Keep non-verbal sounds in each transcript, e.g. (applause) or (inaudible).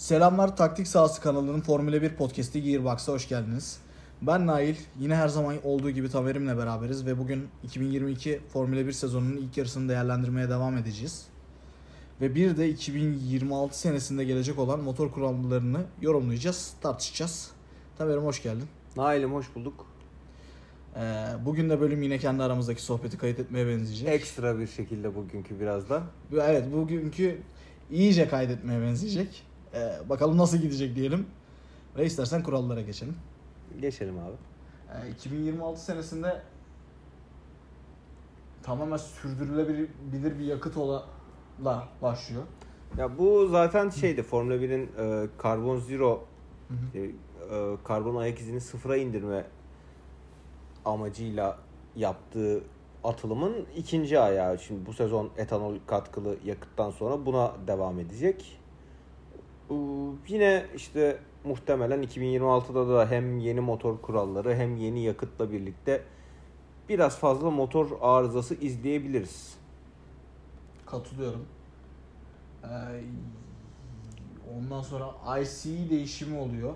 Selamlar Taktik Sahası kanalının Formula 1 podcast'i Gearbox'a hoş geldiniz. Ben Nail, yine her zaman olduğu gibi Tamer'imle beraberiz ve bugün 2022 Formula 1 sezonunun ilk yarısını değerlendirmeye devam edeceğiz. Ve bir de 2026 senesinde gelecek olan motor kurallarını yorumlayacağız, tartışacağız. Tamer'im hoş geldin. Nail'im hoş bulduk. Ee, bugün de bölüm yine kendi aramızdaki sohbeti kayıt etmeye benzeyecek. Ekstra bir şekilde bugünkü biraz da. Evet bugünkü iyice kaydetmeye benzeyecek. Ee, bakalım nasıl gidecek diyelim. Ve istersen kurallara geçelim. Geçelim abi. Ee, 2026 senesinde tamamen sürdürülebilir bir yakıt ola başlıyor. Ya bu zaten şeydi Formula 1'in e, Carbon Zero e, e, karbon ayak izini sıfıra indirme amacıyla yaptığı atılımın ikinci ayağı. Şimdi bu sezon etanol katkılı yakıttan sonra buna devam edecek. Ee, yine işte muhtemelen 2026'da da hem yeni motor kuralları hem yeni yakıtla birlikte biraz fazla motor arızası izleyebiliriz. Katılıyorum. Ee, ondan sonra IC değişimi oluyor.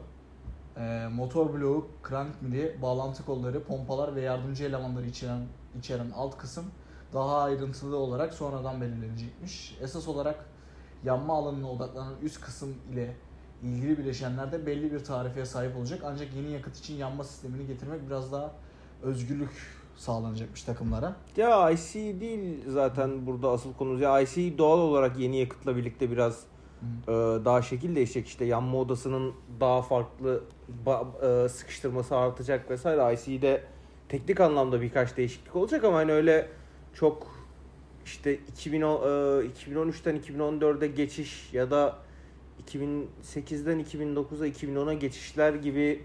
Ee, motor bloğu, crank mili, bağlantı kolları, pompalar ve yardımcı elemanları içeren içeren alt kısım daha ayrıntılı olarak sonradan belirlenecekmiş. Esas olarak yanma alanına odaklanan üst kısım ile ilgili bileşenlerde belli bir tarifeye sahip olacak. Ancak yeni yakıt için yanma sistemini getirmek biraz daha özgürlük sağlanacakmış takımlara. Ya IC değil zaten burada asıl konu. Ya IC doğal olarak yeni yakıtla birlikte biraz e, daha şekil değişecek. İşte yanma odasının daha farklı ba- e, sıkıştırması artacak vesaire. IC'de teknik anlamda birkaç değişiklik olacak ama hani öyle çok işte 2010, e, 2013'ten 2014'e geçiş ya da 2008'den 2009'a 2010'a geçişler gibi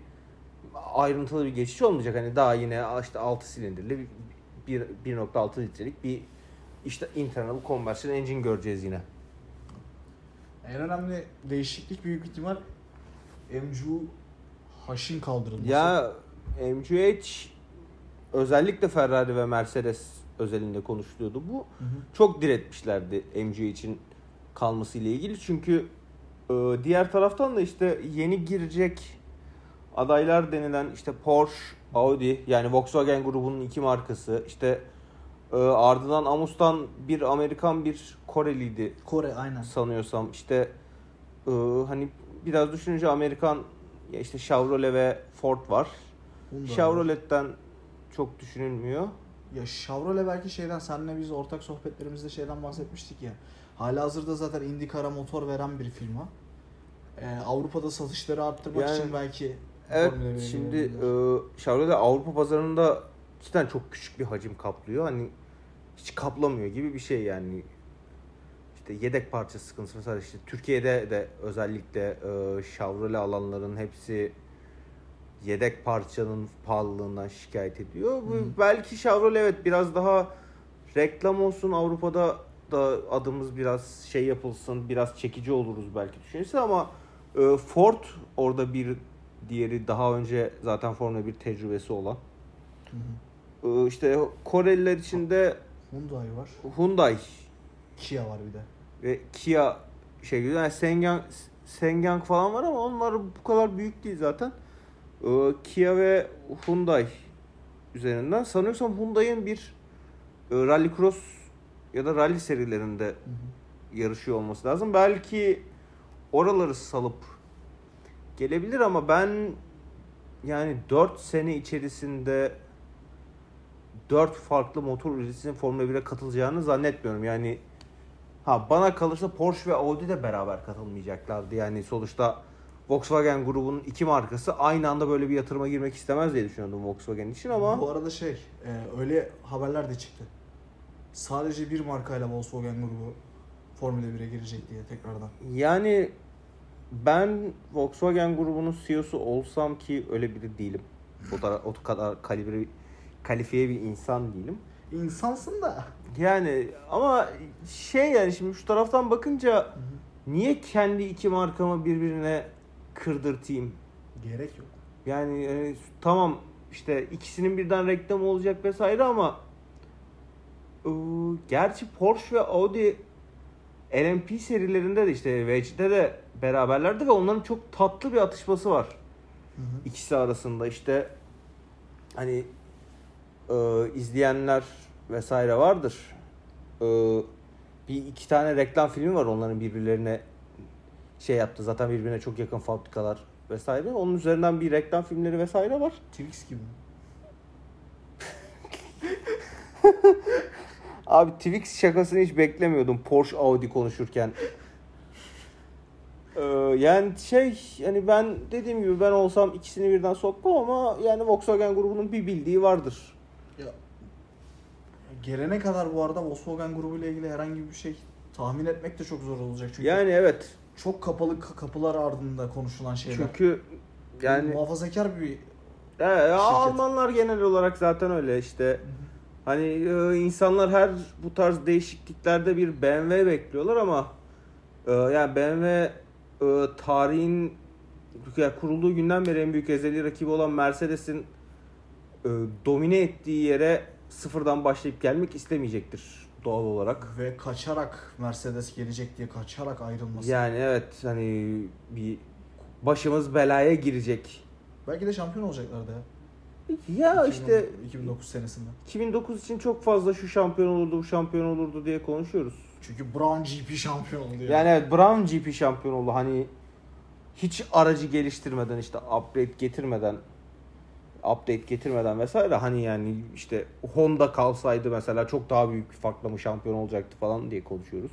ayrıntılı bir geçiş olmayacak. Hani daha yine işte 6 silindirli bir 1.6 litrelik bir işte internal combustion engine göreceğiz yine. En önemli değişiklik büyük ihtimal MCU H'in kaldırılması. Ya MGH özellikle Ferrari ve Mercedes özelinde konuşuluyordu bu. Hı hı. Çok diretmişlerdi MGH için kalması ile ilgili. Çünkü e, diğer taraftan da işte yeni girecek adaylar denilen işte Porsche, Audi yani Volkswagen grubunun iki markası işte e, ardından Amus'tan bir Amerikan bir Koreliydi. Kore aynen. Sanıyorsam işte e, hani biraz düşününce Amerikan işte Chevrolet ve Ford var. Bunda Chevrolet'ten çok düşünülmüyor. Ya Chevrolet belki şeyden seninle biz ortak sohbetlerimizde şeyden bahsetmiştik ya. Hala hazırda zaten IndyCar'a motor veren bir firma. Ee, Avrupa'da satışları arttırmak yani, için belki Evet şimdi e, Chevrolet Avrupa pazarında cidden çok küçük bir hacim kaplıyor. Hani hiç kaplamıyor gibi bir şey yani. İşte yedek parça sıkıntısı var. İşte Türkiye'de de özellikle e, Chevrolet alanların hepsi yedek parçanın pahalılığından şikayet ediyor. Hı. Belki Chevrolet evet biraz daha reklam olsun Avrupa'da da adımız biraz şey yapılsın, biraz çekici oluruz belki düşünürse ama e, Ford orada bir diğeri daha önce zaten Formula 1 tecrübesi olan. Hı hı. E, işte Koreliler içinde Hyundai var. Hyundai. Kia var bir de. Ve Kia şey yani Sengyang, Sengyang falan var ama onlar bu kadar büyük değil zaten. Ee, Kia ve Hyundai üzerinden sanıyorsam Hyundai'nin bir e, Rallycross ya da rally serilerinde hı hı. yarışıyor olması lazım. Belki oraları salıp gelebilir ama ben yani 4 sene içerisinde 4 farklı motor üreticisinin Formula 1'e katılacağını zannetmiyorum. Yani ha bana kalırsa Porsche ve Audi de beraber katılmayacaklardı. Yani sonuçta Volkswagen grubunun iki markası aynı anda böyle bir yatırıma girmek istemez diye düşünüyordum Volkswagen için ama... Bu arada şey, e, öyle haberler de çıktı. Sadece bir markayla Volkswagen grubu Formula 1'e girecek diye tekrardan. Yani ben Volkswagen grubunun CEO'su olsam ki öyle biri değilim. O, da, o kadar kalibre kalifiye bir insan değilim. İnsansın da. Yani ama şey yani şimdi şu taraftan bakınca hı hı. niye kendi iki markamı birbirine kırdırtayım? Gerek yok. Yani e, tamam işte ikisinin birden reklam olacak vesaire ama e, gerçi Porsche ve Audi LMP serilerinde de işte Wedge'de de beraberlerdi ve onların çok tatlı bir atışması var. Hı hı. ikisi arasında işte hani e, izleyenler vesaire vardır. E, bir iki tane reklam filmi var onların birbirlerine şey yaptı. Zaten birbirine çok yakın fabrikalar vesaire. Onun üzerinden bir reklam filmleri vesaire var. Twix gibi. (laughs) Abi Twix şakasını hiç beklemiyordum Porsche Audi konuşurken. Ee, yani şey yani ben dediğim gibi ben olsam ikisini birden sokmam ama yani Volkswagen grubunun bir bildiği vardır. Ya gelene kadar bu arada Volkswagen grubuyla ilgili herhangi bir şey tahmin etmek de çok zor olacak çünkü Yani evet. Çok kapalı kapılar ardında konuşulan şeyler. Çünkü yani muhafazakar bir Evet, ya Almanlar genel olarak zaten öyle işte. Hani e, insanlar her bu tarz değişikliklerde bir BMW bekliyorlar ama e, yani BMW e, tarihin yani kurulduğu günden beri en büyük ezeli rakibi olan Mercedes'in e, domine ettiği yere sıfırdan başlayıp gelmek istemeyecektir doğal olarak. ve kaçarak Mercedes gelecek diye kaçarak ayrılması. Yani evet hani bir başımız belaya girecek. Belki de şampiyon olacaklardı ya. Ya 2010 işte 2009 senesinde. 2009 için çok fazla şu şampiyon olurdu, bu şampiyon olurdu diye konuşuyoruz. Çünkü Brown GP şampiyon oldu ya. Yani evet Brown GP şampiyon oldu. Hani hiç aracı geliştirmeden işte upgrade getirmeden update getirmeden vesaire hani yani işte Honda kalsaydı mesela çok daha büyük bir farkla mı şampiyon olacaktı falan diye konuşuyoruz.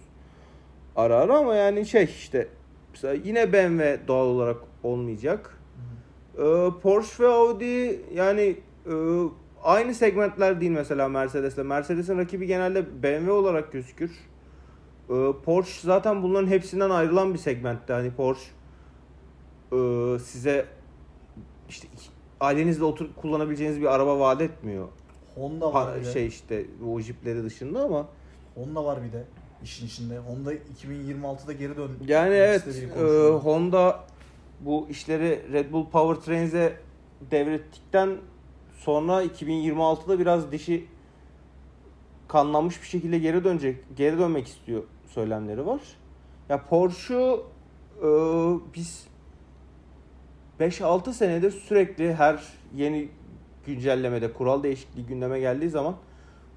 Ara ara ama yani şey işte mesela yine BMW doğal olarak olmayacak. Ee, Porsche ve Audi yani e, aynı segmentler değil mesela Mercedes'le. Mercedes'in rakibi genelde BMW olarak gözükür. Ee, Porsche zaten bunların hepsinden ayrılan bir segmentte. Hani Porsche e, size işte ailenizle otur kullanabileceğiniz bir araba vaat etmiyor. Honda var Pa- bir de. şey işte o jipleri dışında ama Honda var bir de işin içinde. Honda 2026'da geri dön. yani evet e. Honda bu işleri Red Bull Powertrains'e devrettikten sonra 2026'da biraz dişi kanlanmış bir şekilde geri dönecek, geri dönmek istiyor söylemleri var. Ya Porsche e, biz 5-6 senedir sürekli her yeni güncellemede kural değişikliği gündeme geldiği zaman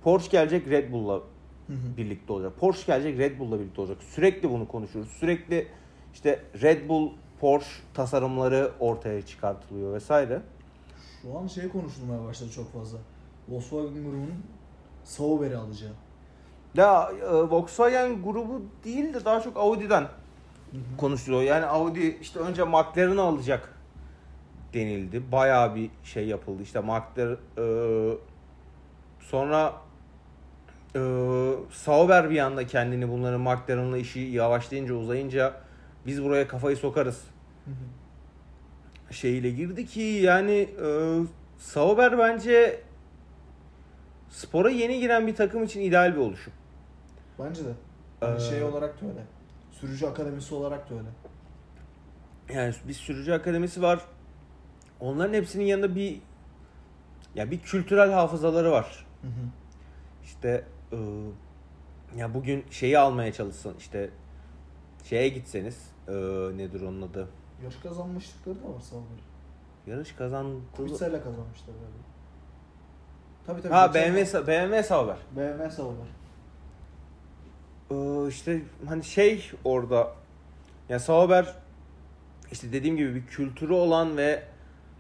Porsche gelecek Red Bull'la birlikte olacak. Porsche gelecek Red Bull'la birlikte olacak. Sürekli bunu konuşuyoruz. Sürekli işte Red Bull Porsche tasarımları ortaya çıkartılıyor vesaire. Şu an şey konuşulmaya başladı çok fazla. Volkswagen grubunun Sauber'i alacağı. Ya e, Volkswagen grubu değil de daha çok Audi'den konuşuluyor. Yani Audi işte önce McLaren'ı alacak denildi. Bayağı bir şey yapıldı. İşte McLaren e, sonra e, Sauber bir anda kendini bunların McLaren'la işi yavaşlayınca uzayınca biz buraya kafayı sokarız Hı hı. girdi ki yani e, Sauber bence spora yeni giren bir takım için ideal bir oluşum. Bence de. Hani Ee, şey olarak da öyle. Sürücü akademisi olarak da öyle. Yani bir sürücü akademisi var. Onların hepsinin yanında bir ya bir kültürel hafızaları var. Hı hı. İşte e, ya bugün şeyi almaya çalışsın işte şeye gitseniz e, nedir onun adı? Yarış kazanmışlıkları da var Sauber. Yarış kazandı. Kubica'yla kazanmışlar galiba. Tabii tabii. Ha BMW Sa- BMW Sauber. BMW Sauber. Ee, işte hani şey orada ya Sauber işte dediğim gibi bir kültürü olan ve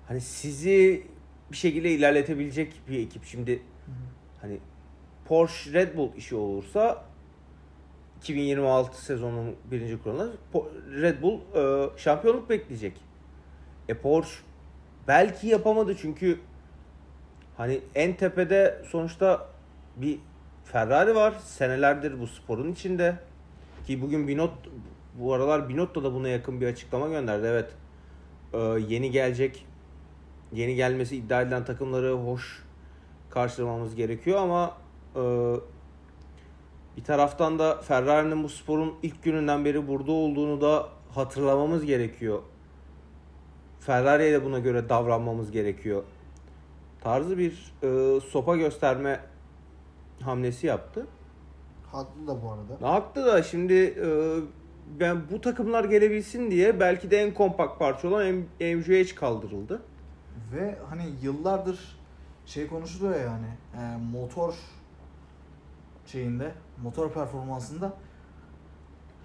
hani sizi bir şekilde ilerletebilecek bir ekip. Şimdi hani Porsche Red Bull işi olursa 2026 sezonunun birinci kuralına Red Bull e, şampiyonluk bekleyecek. E Porsche belki yapamadı çünkü hani en tepede sonuçta bir Ferrari var. Senelerdir bu sporun içinde. Ki bugün Binot bu aralar Binotto da buna yakın bir açıklama gönderdi. Evet. e, yeni gelecek yeni gelmesi iddia edilen takımları hoş karşılamamız gerekiyor ama e, bir taraftan da Ferrari'nin bu sporun ilk gününden beri burada olduğunu da hatırlamamız gerekiyor. Ferrari'ye de buna göre davranmamız gerekiyor. Tarzı bir e, sopa gösterme hamlesi yaptı. Haklı da bu arada. Haklı da şimdi e, ben bu takımlar gelebilsin diye belki de en kompakt parça olan M- MGH kaldırıldı. Ve hani yıllardır şey konuşuluyor ya yani e, motor şeyinde motor performansında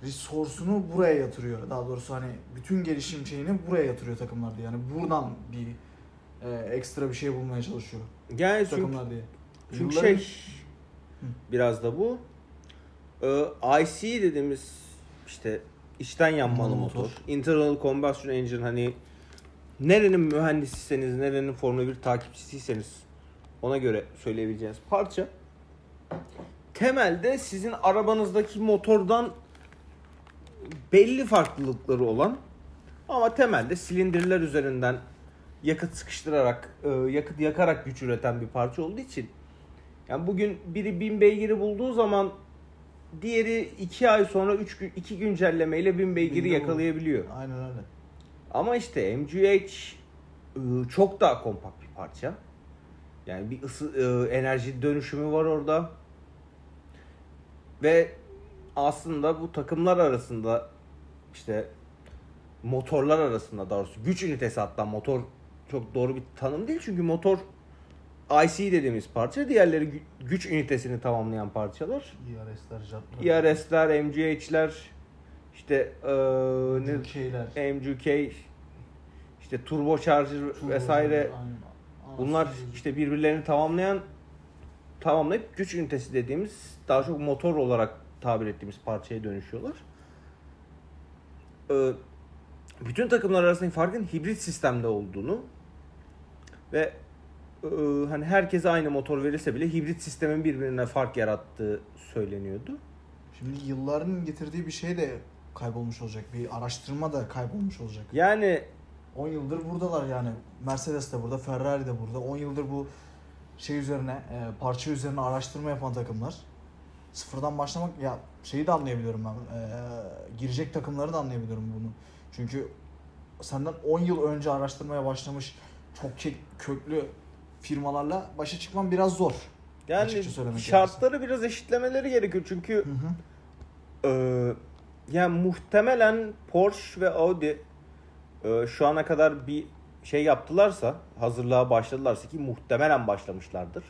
resource'unu buraya yatırıyor. Daha doğrusu hani bütün gelişim şeyini buraya yatırıyor takımlar diye. Yani buradan bir e, ekstra bir şey bulmaya çalışıyor Yani çünkü, takımlar diye. çünkü Yılların- şey biraz da bu e, IC dediğimiz işte içten yanmalı Yanmalı motor. motor. Internal Combustion Engine hani nerenin mühendisiyseniz, nerenin Formula 1 takipçisiyseniz ona göre söyleyebileceğiniz parça temelde sizin arabanızdaki motordan belli farklılıkları olan ama temelde silindirler üzerinden yakıt sıkıştırarak, e, yakıt yakarak güç üreten bir parça olduğu için yani bugün biri 1000 beygiri bulduğu zaman diğeri 2 ay sonra 3 gün 2 güncellemeyle 1000 beygiri yakalayabiliyor. Aynen öyle. Ama işte MGH ıı, çok daha kompakt bir parça. Yani bir ısı, ıı, enerji dönüşümü var orada. Ve aslında bu takımlar arasında işte motorlar arasında daha doğrusu güç ünitesi hatta motor çok doğru bir tanım değil çünkü motor IC dediğimiz parça diğerleri gü- güç ünitesini tamamlayan parçalar. IRS'ler, JAT'lar, IRS'ler, MGH'ler işte ıı, ne şeyler. MGK işte turbo charger vesaire bunlar işte birbirlerini tamamlayan tamamlayıp güç ünitesi dediğimiz daha çok motor olarak tabir ettiğimiz parçaya dönüşüyorlar. Ee, bütün takımlar arasındaki farkın hibrit sistemde olduğunu ve e, hani herkese aynı motor verirse bile hibrit sistemin birbirine fark yarattığı söyleniyordu. Şimdi yılların getirdiği bir şey de kaybolmuş olacak. Bir araştırma da kaybolmuş olacak. Yani 10 yıldır buradalar yani. Mercedes de burada, Ferrari de burada. 10 yıldır bu şey üzerine, e, parça üzerine araştırma yapan takımlar. Sıfırdan başlamak ya şeyi de anlayabiliyorum ben. E, girecek takımları da anlayabiliyorum bunu. Çünkü senden 10 yıl önce araştırmaya başlamış çok köklü firmalarla başa çıkman biraz zor. yani şartları biraz eşitlemeleri gerekiyor çünkü Hı hı. Ee, yani muhtemelen Porsche ve Audi e, şu ana kadar bir şey yaptılarsa, hazırlığa başladılarsa ki muhtemelen başlamışlardır.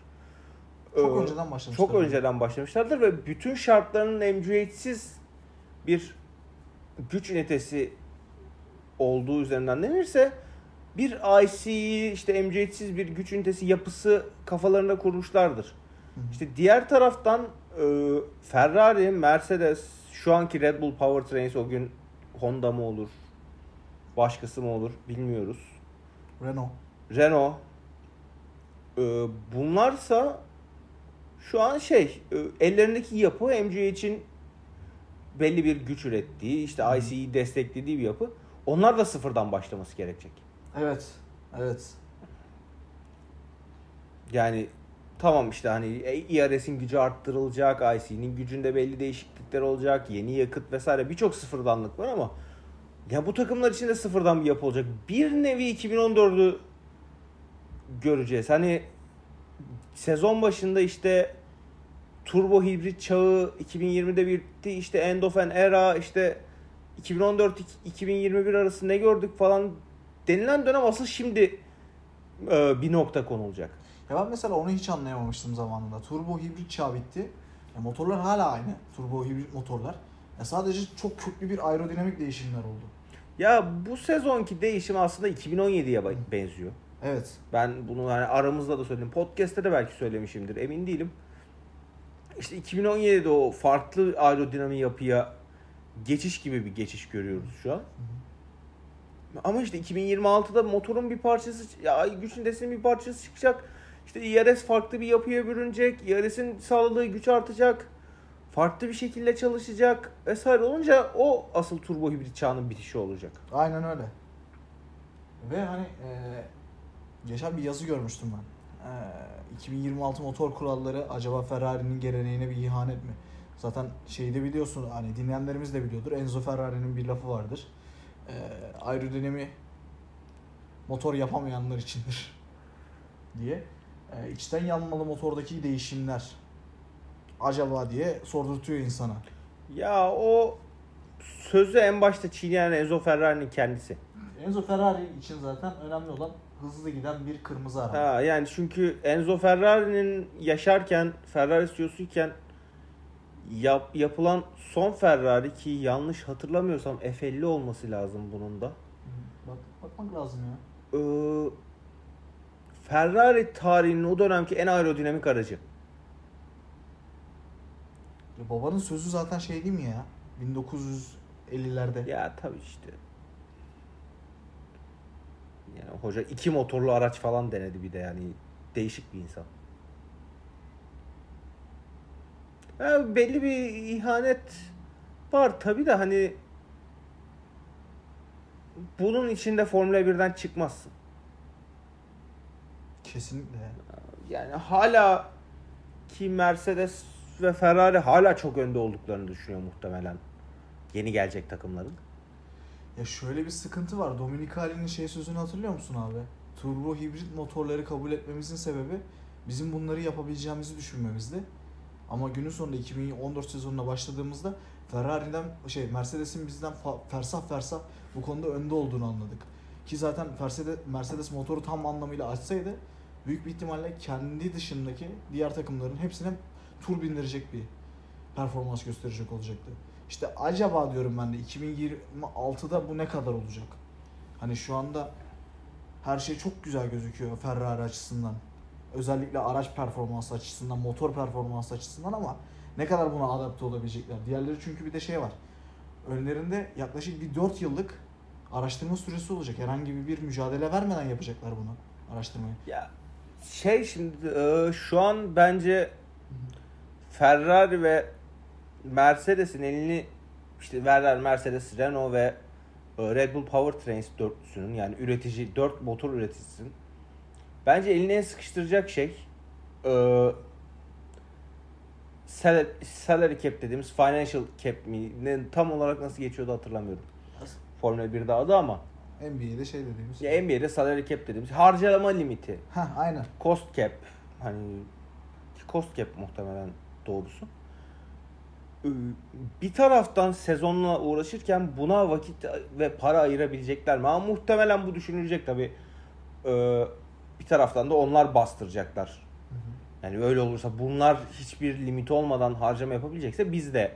Çok Ee, önceden başlamışlar. Çok önceden başlamışlardır ve bütün şartlarının MGH'siz bir güç ünitesi olduğu üzerinden denirse bir IC işte MGH'siz bir güç ünitesi yapısı kafalarında kurmuşlardır. Hı. İşte diğer taraftan e, Ferrari, Mercedes, şu anki Red Bull Powertrains o gün Honda mı olur, başkası mı olur bilmiyoruz. Renault. Renault. e, bunlarsa şu an şey e, ellerindeki yapı MG için belli bir güç ürettiği, işte Hı. IC'yi desteklediği bir yapı. Onlar da sıfırdan başlaması gerekecek. Evet. Evet. Yani tamam işte hani IRS'in gücü arttırılacak, IC'nin gücünde belli değişiklikler olacak, yeni yakıt vesaire birçok sıfırdanlık var ama ya bu takımlar için de sıfırdan bir yapı olacak. Bir nevi 2014'ü göreceğiz. Hani sezon başında işte turbo hibrit çağı 2020'de bitti. İşte end of an era işte 2014-2021 arası ne gördük falan denilen dönem asıl şimdi e, bir nokta konulacak. Ya ben mesela onu hiç anlayamamıştım zamanında. Turbo hibrit çağ bitti. Ya motorlar hala aynı. Turbo hibrit motorlar. Ya sadece çok köklü bir aerodinamik değişimler oldu. Ya bu sezonki değişim aslında 2017'ye ba- benziyor. Evet. Ben bunu hani aramızda da söyledim. Podcast'te de belki söylemişimdir. Emin değilim. İşte 2017'de o farklı aerodinamik yapıya geçiş gibi bir geçiş görüyoruz şu an. Ama işte 2026'da motorun bir parçası, ya güç ünitesinin bir parçası çıkacak. İşte IRS farklı bir yapıya bürünecek. IRS'in sağladığı güç artacak. Farklı bir şekilde çalışacak vesaire olunca o asıl turbo hibrit çağının bitişi olacak. Aynen öyle. Ve hani e, geçen bir yazı görmüştüm ben. E, 2026 motor kuralları acaba Ferrari'nin geleneğine bir ihanet mi? Zaten şeyi de biliyorsun hani dinleyenlerimiz de biliyordur. Enzo Ferrari'nin bir lafı vardır. E, aerodinami motor yapamayanlar içindir (laughs) diye. E, içten yanmalı motordaki değişimler acaba diye sordurtuyor insana. Ya o sözü en başta çiğneyen Enzo Ferrari'nin kendisi. Enzo Ferrari için zaten önemli olan hızlı giden bir kırmızı araba. Ha yani çünkü Enzo Ferrari'nin yaşarken Ferrari CEO'suyken yap, yapılan son Ferrari ki yanlış hatırlamıyorsam F50 olması lazım bunun da. Bak, bakmak lazım ya. Ee, Ferrari tarihinin o dönemki en aerodinamik aracı. ya. Babanın sözü zaten şey değil mi ya? 1950'lerde. Ya tabii işte. Yani hoca iki motorlu araç falan denedi bir de yani değişik bir insan. Ya belli bir ihanet var tabii de hani bunun içinde Formula 1'den çıkmazsın. Kesinlikle. Yani hala ki Mercedes ve Ferrari hala çok önde olduklarını düşünüyor muhtemelen. Yeni gelecek takımların. Ya şöyle bir sıkıntı var. Dominicali'nin şey sözünü hatırlıyor musun abi? Turbo hibrit motorları kabul etmemizin sebebi bizim bunları yapabileceğimizi düşünmemizdi. Ama günün sonunda 2014 sezonuna başladığımızda Ferrari'den şey Mercedes'in bizden fa- fersah fersah bu konuda önde olduğunu anladık. Ki zaten Mercedes, Mercedes motoru tam anlamıyla açsaydı büyük bir ihtimalle kendi dışındaki diğer takımların hepsine tur bindirecek bir performans gösterecek olacaktı. İşte acaba diyorum ben de 2026'da bu ne kadar olacak? Hani şu anda her şey çok güzel gözüküyor Ferrari açısından. Özellikle araç performansı açısından, motor performansı açısından ama ne kadar buna adapte olabilecekler? Diğerleri çünkü bir de şey var. Önlerinde yaklaşık bir 4 yıllık araştırma süresi olacak. Herhangi bir mücadele vermeden yapacaklar bunu araştırmayı. Ya şey şimdi e, şu an bence Ferrari ve Mercedes'in elini işte Ferrari, Mercedes, Renault ve e, Red Bull Powertrains dörtlüsünün yani üretici, dört motor üreticisinin bence eline en sıkıştıracak şey e, salary, salary cap dediğimiz financial cap mi ne, tam olarak nasıl geçiyordu hatırlamıyorum. Formula 1'de adı ama NBA'de şey dediğimiz. ya NBA'de salary cap dediğimiz harcama limiti. Heh, aynen. Cost cap hani cost cap muhtemelen doğrusu. Ee, Bir taraftan sezonla uğraşırken buna vakit ve para ayırabilecekler mi? Ama muhtemelen bu düşünülecek tabi. Bir taraftan da onlar bastıracaklar. Yani öyle olursa bunlar hiçbir limit olmadan harcama yapabilecekse biz de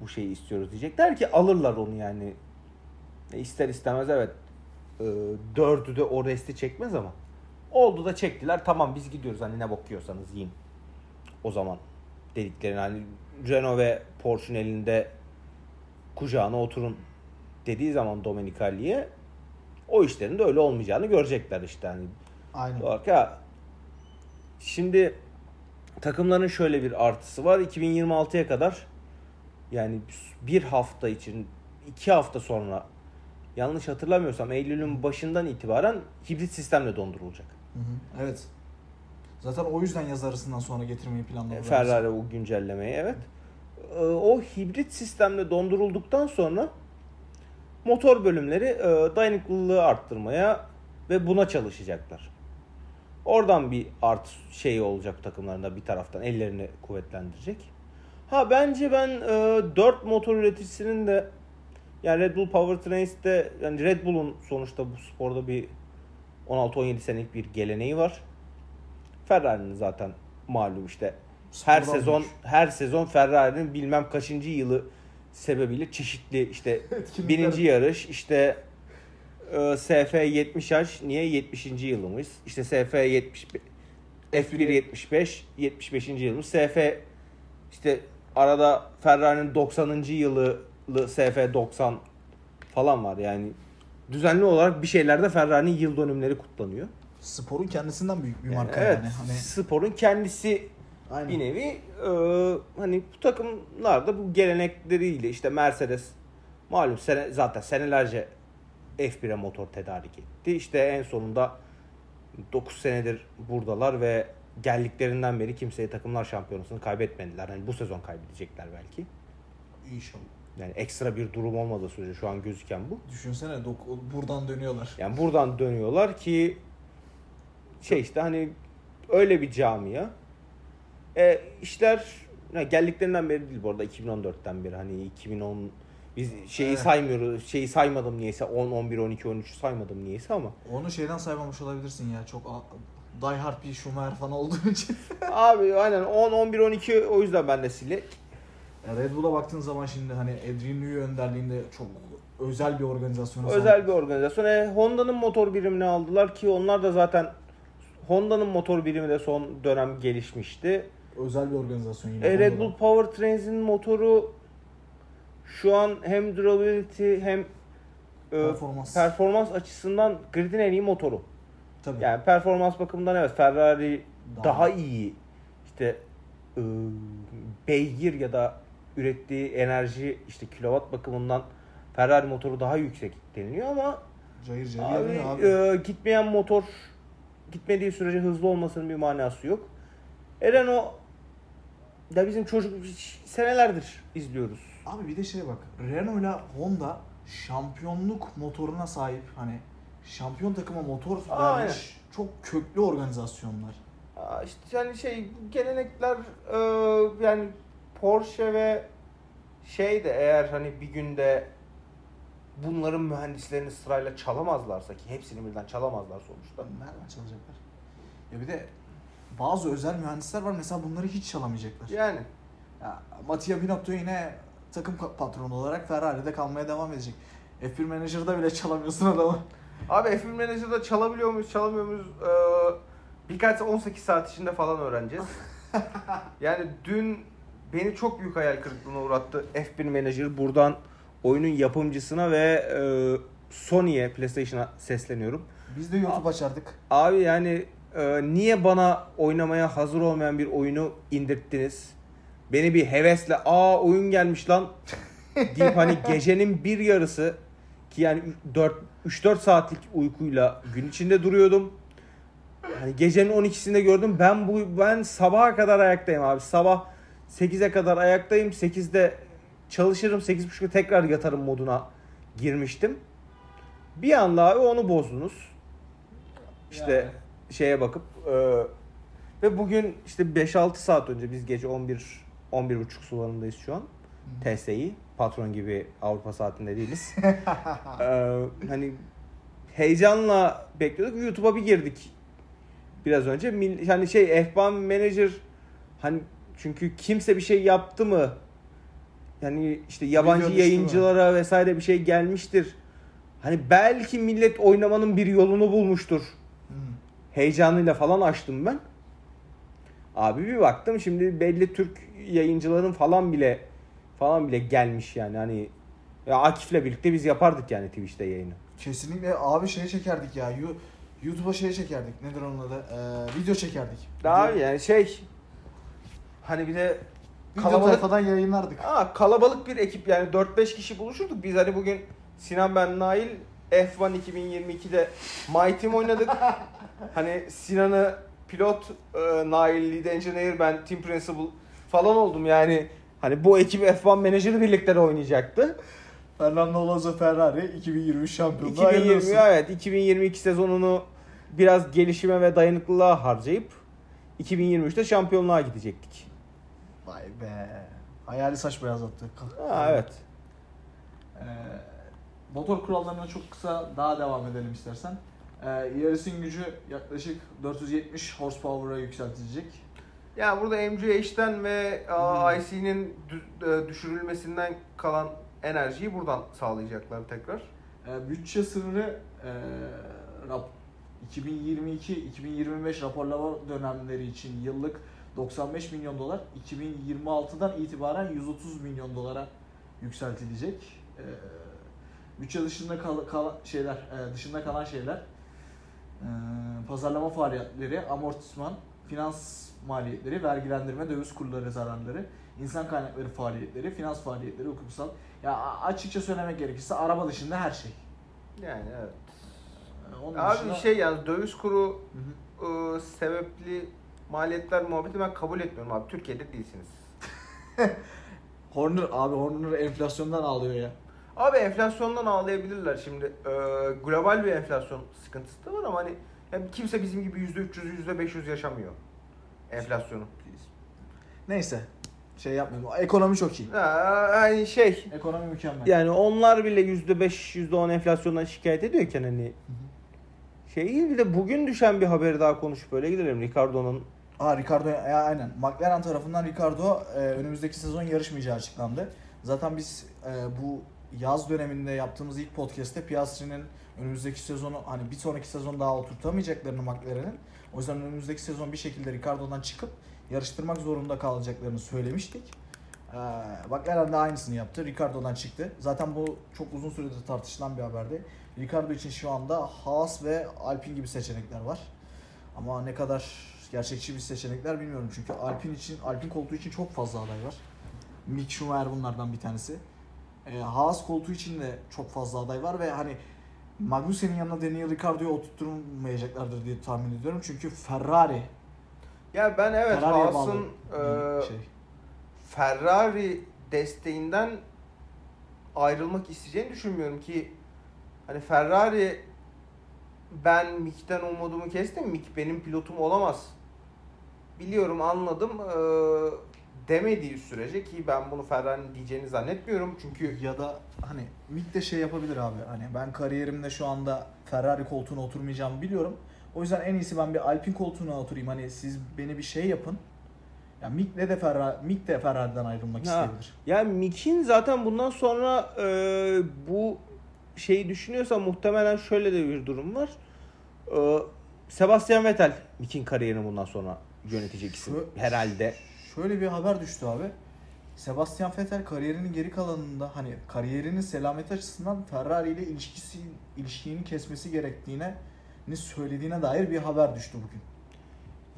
bu şeyi istiyoruz diyecekler ki alırlar onu yani. E, ister istemez evet. E, dördü de o resti çekmez ama. Oldu da çektiler tamam biz gidiyoruz hani ne bakıyorsanız yiyin. O zaman dediklerini hani Renault ve Porsche'un elinde kucağına oturun dediği zaman Domenicali'ye o işlerin de öyle olmayacağını görecekler işte hani. Aynen. Bak ya şimdi takımların şöyle bir artısı var. 2026'ya kadar yani bir hafta için iki hafta sonra yanlış hatırlamıyorsam Eylül'ün başından itibaren hibrit sistemle dondurulacak. Hı hı, Evet. Zaten o yüzden yaz arasından sonra getirmeyi planladılar. Ferrari o güncellemeyi evet. Ee, O hibrit sistemle dondurulduktan sonra motor bölümleri e, dayanıklılığı arttırmaya ve buna çalışacaklar. Oradan bir art şey olacak takımlarında bir taraftan ellerini kuvvetlendirecek. Ha bence ben e, 4 motor üreticisinin de yani Red Bull Powertrains'te yani Red Bull'un sonuçta bu sporda bir 16-17 senelik bir geleneği var. Ferrari'nin zaten malum işte her Spordan sezon büyük. her sezon Ferrari'nin bilmem kaçıncı yılı sebebiyle çeşitli işte (laughs) birinci yarış işte e, SF 70 niye 70. yılımız? İşte SF 70 F1 75 75. yılımız. SF işte arada Ferrari'nin 90. yılı SF 90 falan var yani. Düzenli olarak bir şeylerde Ferrari'nin yıl dönümleri kutlanıyor. Sporun kendisinden büyük bir Yani marka evet, yani. Hani sporun kendisi Aynen. bir nevi e, hani bu takımlar da bu gelenekleriyle işte Mercedes malum sene, zaten senelerce F1'e motor tedarik etti. İşte en sonunda 9 senedir buradalar ve geldiklerinden beri kimseye takımlar şampiyonasını kaybetmediler. Hani bu sezon kaybedecekler belki. İnşallah. Yani ekstra bir durum olmadığı sürece şu an gözüken bu. Düşünsene dok- buradan dönüyorlar. Yani buradan dönüyorlar ki şey işte hani öyle bir camia. E, işler ya geldiklerinden beri değil bu arada 2014'ten beri hani 2010 biz şeyi Evet. saymıyoruz. Şeyi saymadım niyeyse 10 11 12 13 saymadım niyeyse ama Onu şeyden saymamış olabilirsin ya. Çok die hard bir Schumacher falan olduğu için. abi aynen 10 11 12 o yüzden ben de sili. Red Bull'a baktığın zaman şimdi hani Adrian Newey önderliğinde çok özel bir organizasyona sahip. Özel bir organizasyon. E, Honda'nın motor birimini aldılar ki onlar da zaten Honda'nın motor birimi de son dönem gelişmişti. özel bir organizasyon yine. E, Red. Bull Powertrains'in motoru şu an hem durability hem e, performans. performans açısından gridin en iyi motoru. Tabii. Yani performans bakımından evet Ferrari Daha- daha, iyi. İşte e, beygir ya da ürettiği enerji işte kilowatt bakımından Ferrari motoru daha yüksek deniliyor ama cayır cayır abi, abi. e, gitmeyen motor gitmediği sürece hızlı olmasının bir manası yok. E Renault da bizim çocuk senelerdir izliyoruz. Abi bir de şey bak. Renault ile Honda şampiyonluk motoruna sahip hani şampiyon takıma motor Aynen. vermiş çok köklü organizasyonlar. İşte yani şey gelenekler e, yani Porsche ve şey de eğer hani bir günde bunların mühendislerini sırayla çalamazlarsa ki hepsini birden çalamazlar sonuçta. Nereden çalacaklar? Ya bir de bazı özel mühendisler var mesela bunları hiç çalamayacaklar. Yani Ya, Mattia Binotto yine takım patronu olarak Ferrari'de kalmaya devam edecek. F1 Manager'da bile çalamıyorsun adamı. abi F1 Manager'da çalabiliyor muyuz çalamıyor muyuz e, birkaç 18 saat içinde falan öğreneceğiz. (laughs) yani dün beni çok büyük hayal kırıklığına uğrattı F1 Manager. Buradan oyunun yapımcısına ve e, Sony'ye PlayStation'a sesleniyorum. Biz de YouTube açardık. Abi yani e, niye bana oynamaya hazır olmayan bir oyunu indirttiniz? Beni bir hevesle aa oyun gelmiş lan (laughs) deyip hani gecenin bir yarısı ki yani 4 3-4 saatlik uykuyla gün içinde duruyordum. Hani gecenin 12'sinde gördüm. Ben bu ben sabaha kadar ayaktayım abi. Sabah 8'e kadar ayaktayım. 8'de çalışırım. 8.30'da tekrar yatarım moduna girmiştim. Bir anda abi onu bozdunuz. İşte Yani. şeye bakıp e, ve bugün işte 5-6 saat önce biz gece 11 11 buçuk sularındayız şu an. TSI patron gibi Avrupa saatinde değiliz. Ee, (laughs) hani heyecanla bekliyorduk. YouTube'a bir girdik biraz önce. Hani şey F1 Manager hani çünkü kimse bir şey yaptı mı? Yani işte yabancı yayıncılara vesaire bir şey gelmiştir. Hani belki millet oynamanın bir yolunu bulmuştur. Hı. Heyecanıyla falan açtım ben. Abi bir baktım şimdi belli Türk yayıncıların falan bile falan bile gelmiş yani hani ya Akif'le birlikte biz yapardık yani Twitch'te yayını. Kesinlikle abi şey çekerdik ya. YouTube'a şey çekerdik. Nedir onun adı? Ee, video çekerdik. Daha video, yani şey hani bir de kalabalık- tayfadan yayınlardık. Aa, kalabalık bir ekip yani 4-5 kişi buluşurduk. Biz hani bugün Sinan ben Nail F1 2022'de My Team oynadık. (laughs) hani Sinan'ı pilot, e, Nail lead engineer, ben team principal falan oldum yani. Hani bu ekip F1 menajeri birlikte de oynayacaktı. Fernando Alonso Ferrari 2023 şampiyonluğu hayırlı 2020 olsun. evet 2022 sezonunu biraz gelişime ve dayanıklılığa harcayıp 2023'te şampiyonluğa gidecektik. Vay be. Hayali saç beyazlattı. Ha, evet. Ee, motor kurallarına çok kısa daha devam edelim istersen. Ee, yarısın gücü yaklaşık 470 horsepower'a yükseltilecek. Ya burada MGH'den ve Hmm. IC'nin e, düşürülmesinden kalan enerjiyi buradan sağlayacaklar tekrar. Ee, bütçe sınırı e, rap, 2022-2025 raporlama dönemleri için yıllık 95 milyon dolar, 2026'dan itibaren 130 milyon dolara yükseltilecek. Ee, bütçe dışında kal, kal- şeyler, e, dışında kalan şeyler, e, pazarlama faaliyetleri, amortisman, finans maliyetleri, vergilendirme, döviz kurları zararları, insan kaynakları faaliyetleri, finans faaliyetleri, hukuksal. Ya açıkça söylemek gerekirse araba dışında her şey. Yani evet. Ee, Onun Abi dışında- şey yani döviz kuru Hı hı. e, sebepli maliyetler muhabbeti ben kabul etmiyorum abi. Türkiye'de değilsiniz. (laughs) Horner abi Horner enflasyondan ağlıyor ya. Abi enflasyondan ağlayabilirler şimdi. E, global bir enflasyon sıkıntısı da var ama hani yani kimse bizim gibi %300, %500 yaşamıyor enflasyonu. Neyse. Şey yapmayalım. Ekonomi çok iyi. Ha, yani şey Ekonomi mükemmel. yani onlar bile %5 %10 enflasyondan şikayet ediyorken hani şey iyi bir de bugün düşen bir haberi daha konuşup böyle gidelim. Ricardo'nun Aa Ricardo ya, aynen. McLaren tarafından Ricardo e, önümüzdeki sezon yarışmayacağı açıklandı. Zaten biz e, bu yaz döneminde yaptığımız ilk podcast'te Piastri'nin önümüzdeki sezonu hani bir sonraki sezon daha oturtamayacaklarını McLaren'in o yüzden önümüzdeki sezon bir şekilde Ricardo'dan çıkıp yarıştırmak zorunda kalacaklarını söylemiştik. E, McLaren de aynısını yaptı. Ricardo'dan çıktı. Zaten bu çok uzun süredir tartışılan bir haberdi. Ricardo için şu anda Haas ve Alpine gibi seçenekler var. Ama ne kadar gerçekçi bir seçenekler bilmiyorum çünkü Alpine için Alpine koltuğu için çok fazla aday var. Mick Schumacher bunlardan bir tanesi. E, Haas koltuğu için de çok fazla aday var ve hani Magnussen'in yanına Daniel Ricciardo'yu oturtturmayacaklardır diye tahmin ediyorum. Çünkü Ferrari, ya ben evet Haas'ın e, şey. Ferrari desteğinden ayrılmak isteyeceğini düşünmüyorum ki hani Ferrari ben Mick'ten umudumu kestim. Mick benim pilotum olamaz. Biliyorum anladım ee, demediği sürece ki ben bunu Ferrari'nin diyeceğini zannetmiyorum. Çünkü Ya da hani Mick de şey yapabilir abi. Hani ben kariyerimde şu anda Ferrari koltuğuna oturmayacağımı biliyorum. O yüzden en iyisi ben bir Alpine koltuğuna oturayım. Hani siz beni bir şey yapın. Ya Mick de Ferrari, Mick de Ferrari'den ayrılmak Ha. isteyebilir. yani Mick'in zaten bundan sonra e, bu şeyi düşünüyorsa muhtemelen şöyle de bir durum var. E, Sebastian Vettel Mick'in kariyerini bundan sonra yönetecek isim Şu- herhalde. Şöyle bir haber düştü abi. Sebastian Vettel kariyerinin geri kalanında hani kariyerinin selameti açısından Ferrari ile ilişkisi ilişkini kesmesi gerektiğine ni söylediğine dair bir haber düştü bugün.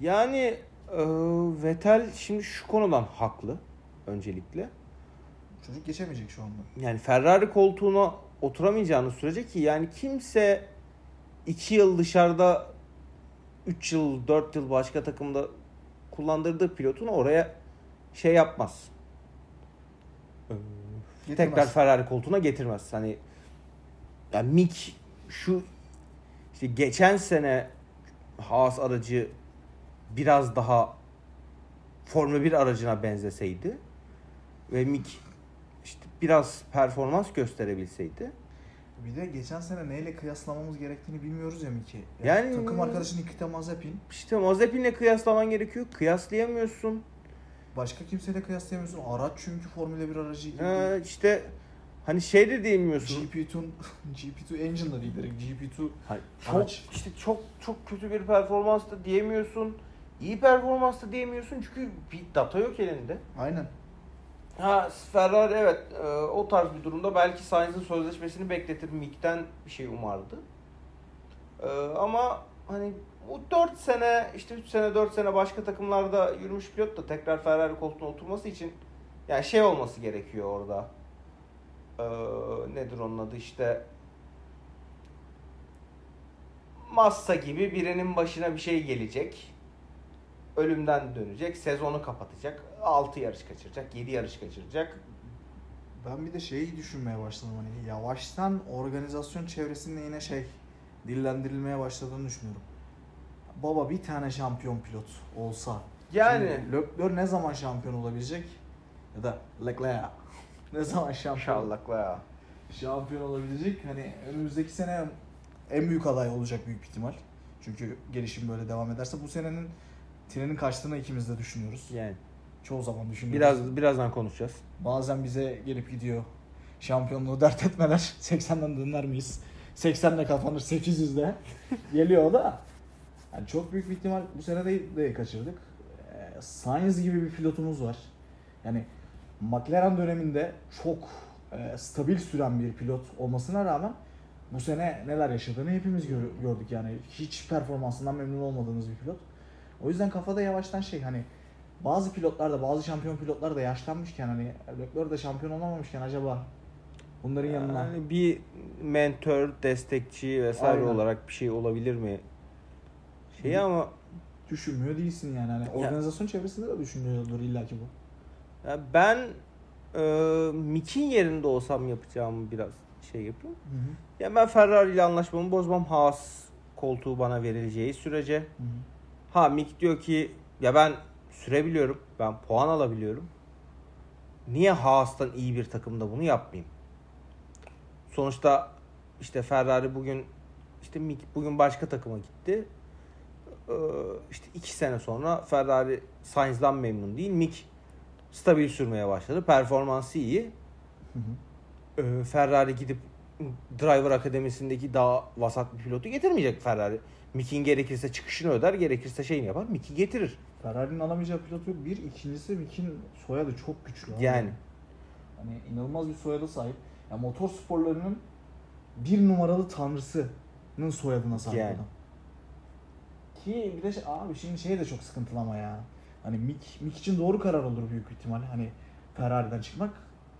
Yani e, Vettel şimdi şu konudan haklı öncelikle. Çocuk geçemeyecek şu anda. Yani Ferrari koltuğuna oturamayacağını sürece ki yani kimse 2 yıl dışarıda 3 yıl 4 yıl başka takımda kullandırdığı pilotunu oraya şey yapmaz. Ee, Tekrar Getirmez. Ferrari koltuğuna getirmez. Hani yani Mick şu işte geçen sene Haas aracı biraz daha Formula 1 aracına benzeseydi ve Mick işte biraz performans gösterebilseydi. Bir de geçen sene neyle kıyaslamamız gerektiğini bilmiyoruz ya Miki. Yani- takım arkadaşın Nikita Mazepin. İşte Mazepin'le kıyaslaman gerekiyor. Kıyaslayamıyorsun. Başka kimseyle kıyaslayamıyorsun. Araç çünkü Formula 1 aracı gibi. Ee, işte hani şey de diyemiyorsun. GP2 (laughs) GP2 engine da değil direkt GP2 Hayır, çok Araç. işte çok çok kötü bir performans da diyemiyorsun. İyi performans da diyemiyorsun çünkü bir data yok elinde. aynen. Ha Ferrari evet e, o tarz bir durumda belki Sainz'in sözleşmesini bekletir Mick'ten bir şey umardı. E, ama hani bu 4 sene işte 3 sene 4 sene başka takımlarda yürümüş pilot da tekrar Ferrari koltuğuna oturması için yani şey olması gerekiyor orada. E, nedir onun adı işte Massa gibi birinin başına bir şey gelecek. Ölümden dönecek, sezonu kapatacak. 6 yarış kaçıracak, 7 yarış kaçıracak. Ben bir de şeyi düşünmeye başladım hani yavaştan organizasyon çevresinde yine şey dillendirilmeye başladığını düşünüyorum. Baba bir tane şampiyon pilot olsa. Yani Leclerc ne zaman şampiyon olabilecek? Ya da Leclerc (laughs) ne zaman şampiyon ya. şampiyon olabilecek? Hani önümüzdeki sene en büyük aday olacak büyük ihtimal. Çünkü gelişim böyle devam ederse bu senenin trenin kaçtığını ikimiz de düşünüyoruz. Yani Çoğu zaman düşünüyoruz. biraz birazdan konuşacağız. Bazen bize gelip gidiyor. Şampiyonluğu dert etmeler. (laughs) 80'den döner miyiz? 80'de kapanır 800'de. (laughs) Geliyor o da. Yani çok büyük bir ihtimal bu sene de, de kaçırdık. Ee, Sainz gibi bir pilotumuz var. Yani McLaren döneminde çok e, stabil süren bir pilot olmasına rağmen bu sene neler yaşadığını hepimiz gör- gördük yani. Hiç performansından memnun olmadığımız bir pilot. O yüzden kafada yavaştan şey hani bazı pilotlar da bazı şampiyon pilotlar da yaşlanmışken hani Leclerc de şampiyon olamamışken acaba bunların yanına Yani bir mentor, destekçi vesaire Aynen. olarak bir şey olabilir mi? Şey ama düşünmüyor değilsin yani. Hani organizasyon çevresinde de düşünüyordur illaki bu. ya ben e, Mick'in yerinde olsam yapacağımı biraz şey yapayım. Hı hı. Ya ben Ferrari ile anlaşmamı bozmam. Haas koltuğu bana verileceği sürece. Hı hı. Ha Mick diyor ki ya ben sürebiliyorum. Ben puan alabiliyorum. Niye Haas'tan iyi bir takımda bunu yapmayayım? Sonuçta işte Ferrari bugün işte Mick bugün başka takıma gitti. Ee, işte iki sene sonra Ferrari Sainz'dan memnun değil. Mick stabil sürmeye başladı. Performansı iyi. Hı hı. Ee, Ferrari gidip Driver Akademisi'ndeki daha vasat bir pilotu getirmeyecek Ferrari. Mick'in gerekirse çıkışını öder, gerekirse şeyini yapar. Mick'i getirir. Ferrari'nin alamayacağı pilot yok. Bir, ikincisi Mick'in soyadı çok güçlü. abi. Yani. Hani inanılmaz bir soyada sahip. Ya motor sporlarının bir numaralı tanrısının soyadına sahip Yani. adam. Ki bir de şey, abi şimdi şey de çok sıkıntılı ama ya. Hani Mick, Mick için doğru karar olur büyük ihtimal. Hani Ferrari'den çıkmak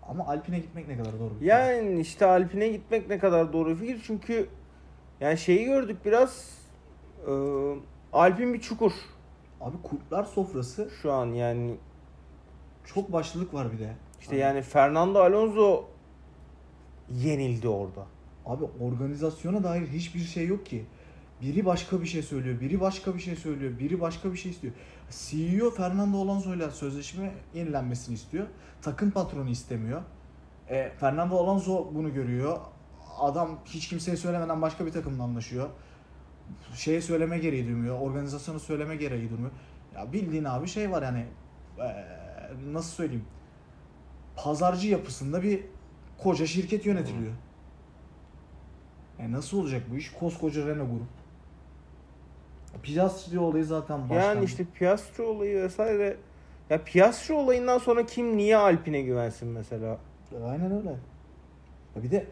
ama Alpine gitmek ne kadar doğru bir. Yani işte Alpine gitmek ne kadar doğru fikir çünkü yani şeyi gördük biraz e, Alpin bir çukur Abi kurtlar sofrası şu an yani çok başlılık var bir de. işte yani Fernando Alonso yenildi orada. Abi organizasyona dair hiçbir şey yok ki. Biri başka bir şey söylüyor, biri başka bir şey söylüyor, biri başka bir şey istiyor. CEO Fernando Alonso'yla sözleşme yenilenmesini istiyor. Takım patronu istemiyor. E, Fernando Alonso bunu görüyor. Adam hiç kimseye söylemeden başka bir takımla anlaşıyor. Şeye söyleme gereği duymuyor. Organizasyona söyleme gereği duymuyor. Ya bildiğin abi şey var yani e, nasıl söyleyeyim? Pazarcı yapısında bir koca şirket yönetiliyor. E nasıl olacak bu iş? Koskoca Renault grup. Piastri olayı zaten baştan. Yani işte Piastri olayı vesaire ya Piastri olayından sonra kim niye Alpine güvensin mesela? Aynen öyle. Ya bir de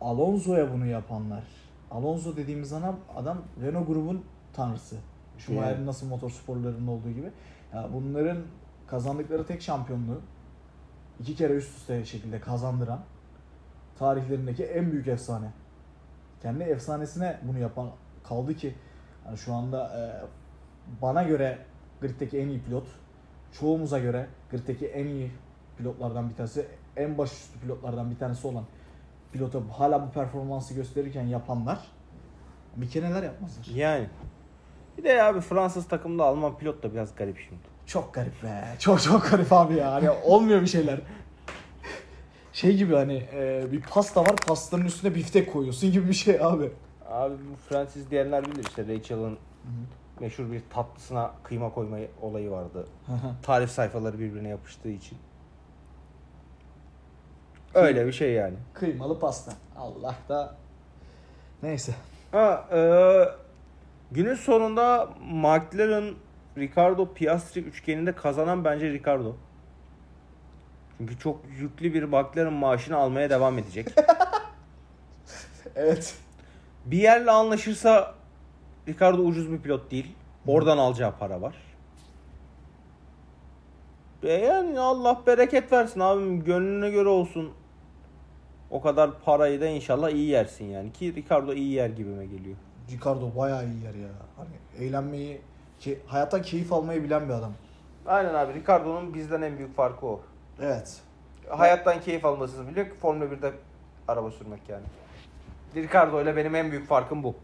Alonso'ya bunu yapanlar. Alonso dediğimiz adam, adam Renault grubun tanrısı. Schumacher'in Yani. nasıl motor sporlarının olduğu gibi. Ya bunların kazandıkları tek şampiyonluğu iki kere üst üste şekilde kazandıran tarihlerindeki en büyük efsane. Kendi efsanesine bunu yapan kaldı ki yani şu anda e, bana göre griddeki en iyi pilot, çoğumuza göre griddeki en iyi pilotlardan bir tanesi, en başüstü pilotlardan bir tanesi olan pilota hala bu performansı gösterirken yapanlar bir kere neler yapmazlar. Yani. Bir de abi Fransız takımda Alman pilot da biraz garip şimdi. Çok garip be. Çok çok garip abi ya. Hani olmuyor bir şeyler. Şey gibi hani e, bir pasta var pastanın üstüne biftek koyuyorsun gibi bir şey abi. Abi bu Fransız diyenler bilir işte Rachel'ın meşhur bir tatlısına kıyma koyma olayı vardı. Tarif sayfaları birbirine yapıştığı için. Öyle bir şey yani. Kıymalı pasta. Allah da neyse. Ha, e, günün sonunda McLaren Ricardo Piastri üçgeninde kazanan bence Ricardo. Çünkü çok yüklü bir McLaren maaşını almaya devam edecek. (laughs) Evet. bir yerle anlaşırsa Ricardo ucuz bir pilot değil. Oradan alacağı para var. E yani Allah bereket versin abim. Gönlüne göre olsun. O kadar parayı da inşallah iyi yersin yani. Ki Ricardo iyi yer gibime geliyor. Ricardo bayağı iyi yer ya. Hani eğlenmeyi, ki, hayattan keyif almayı bilen bir adam. Aynen abi Ricardo'nun bizden en büyük farkı o. Evet. Hayattan keyif almasını biliyor Formula 1'de araba sürmek yani. Ricardo ile benim en büyük farkım bu.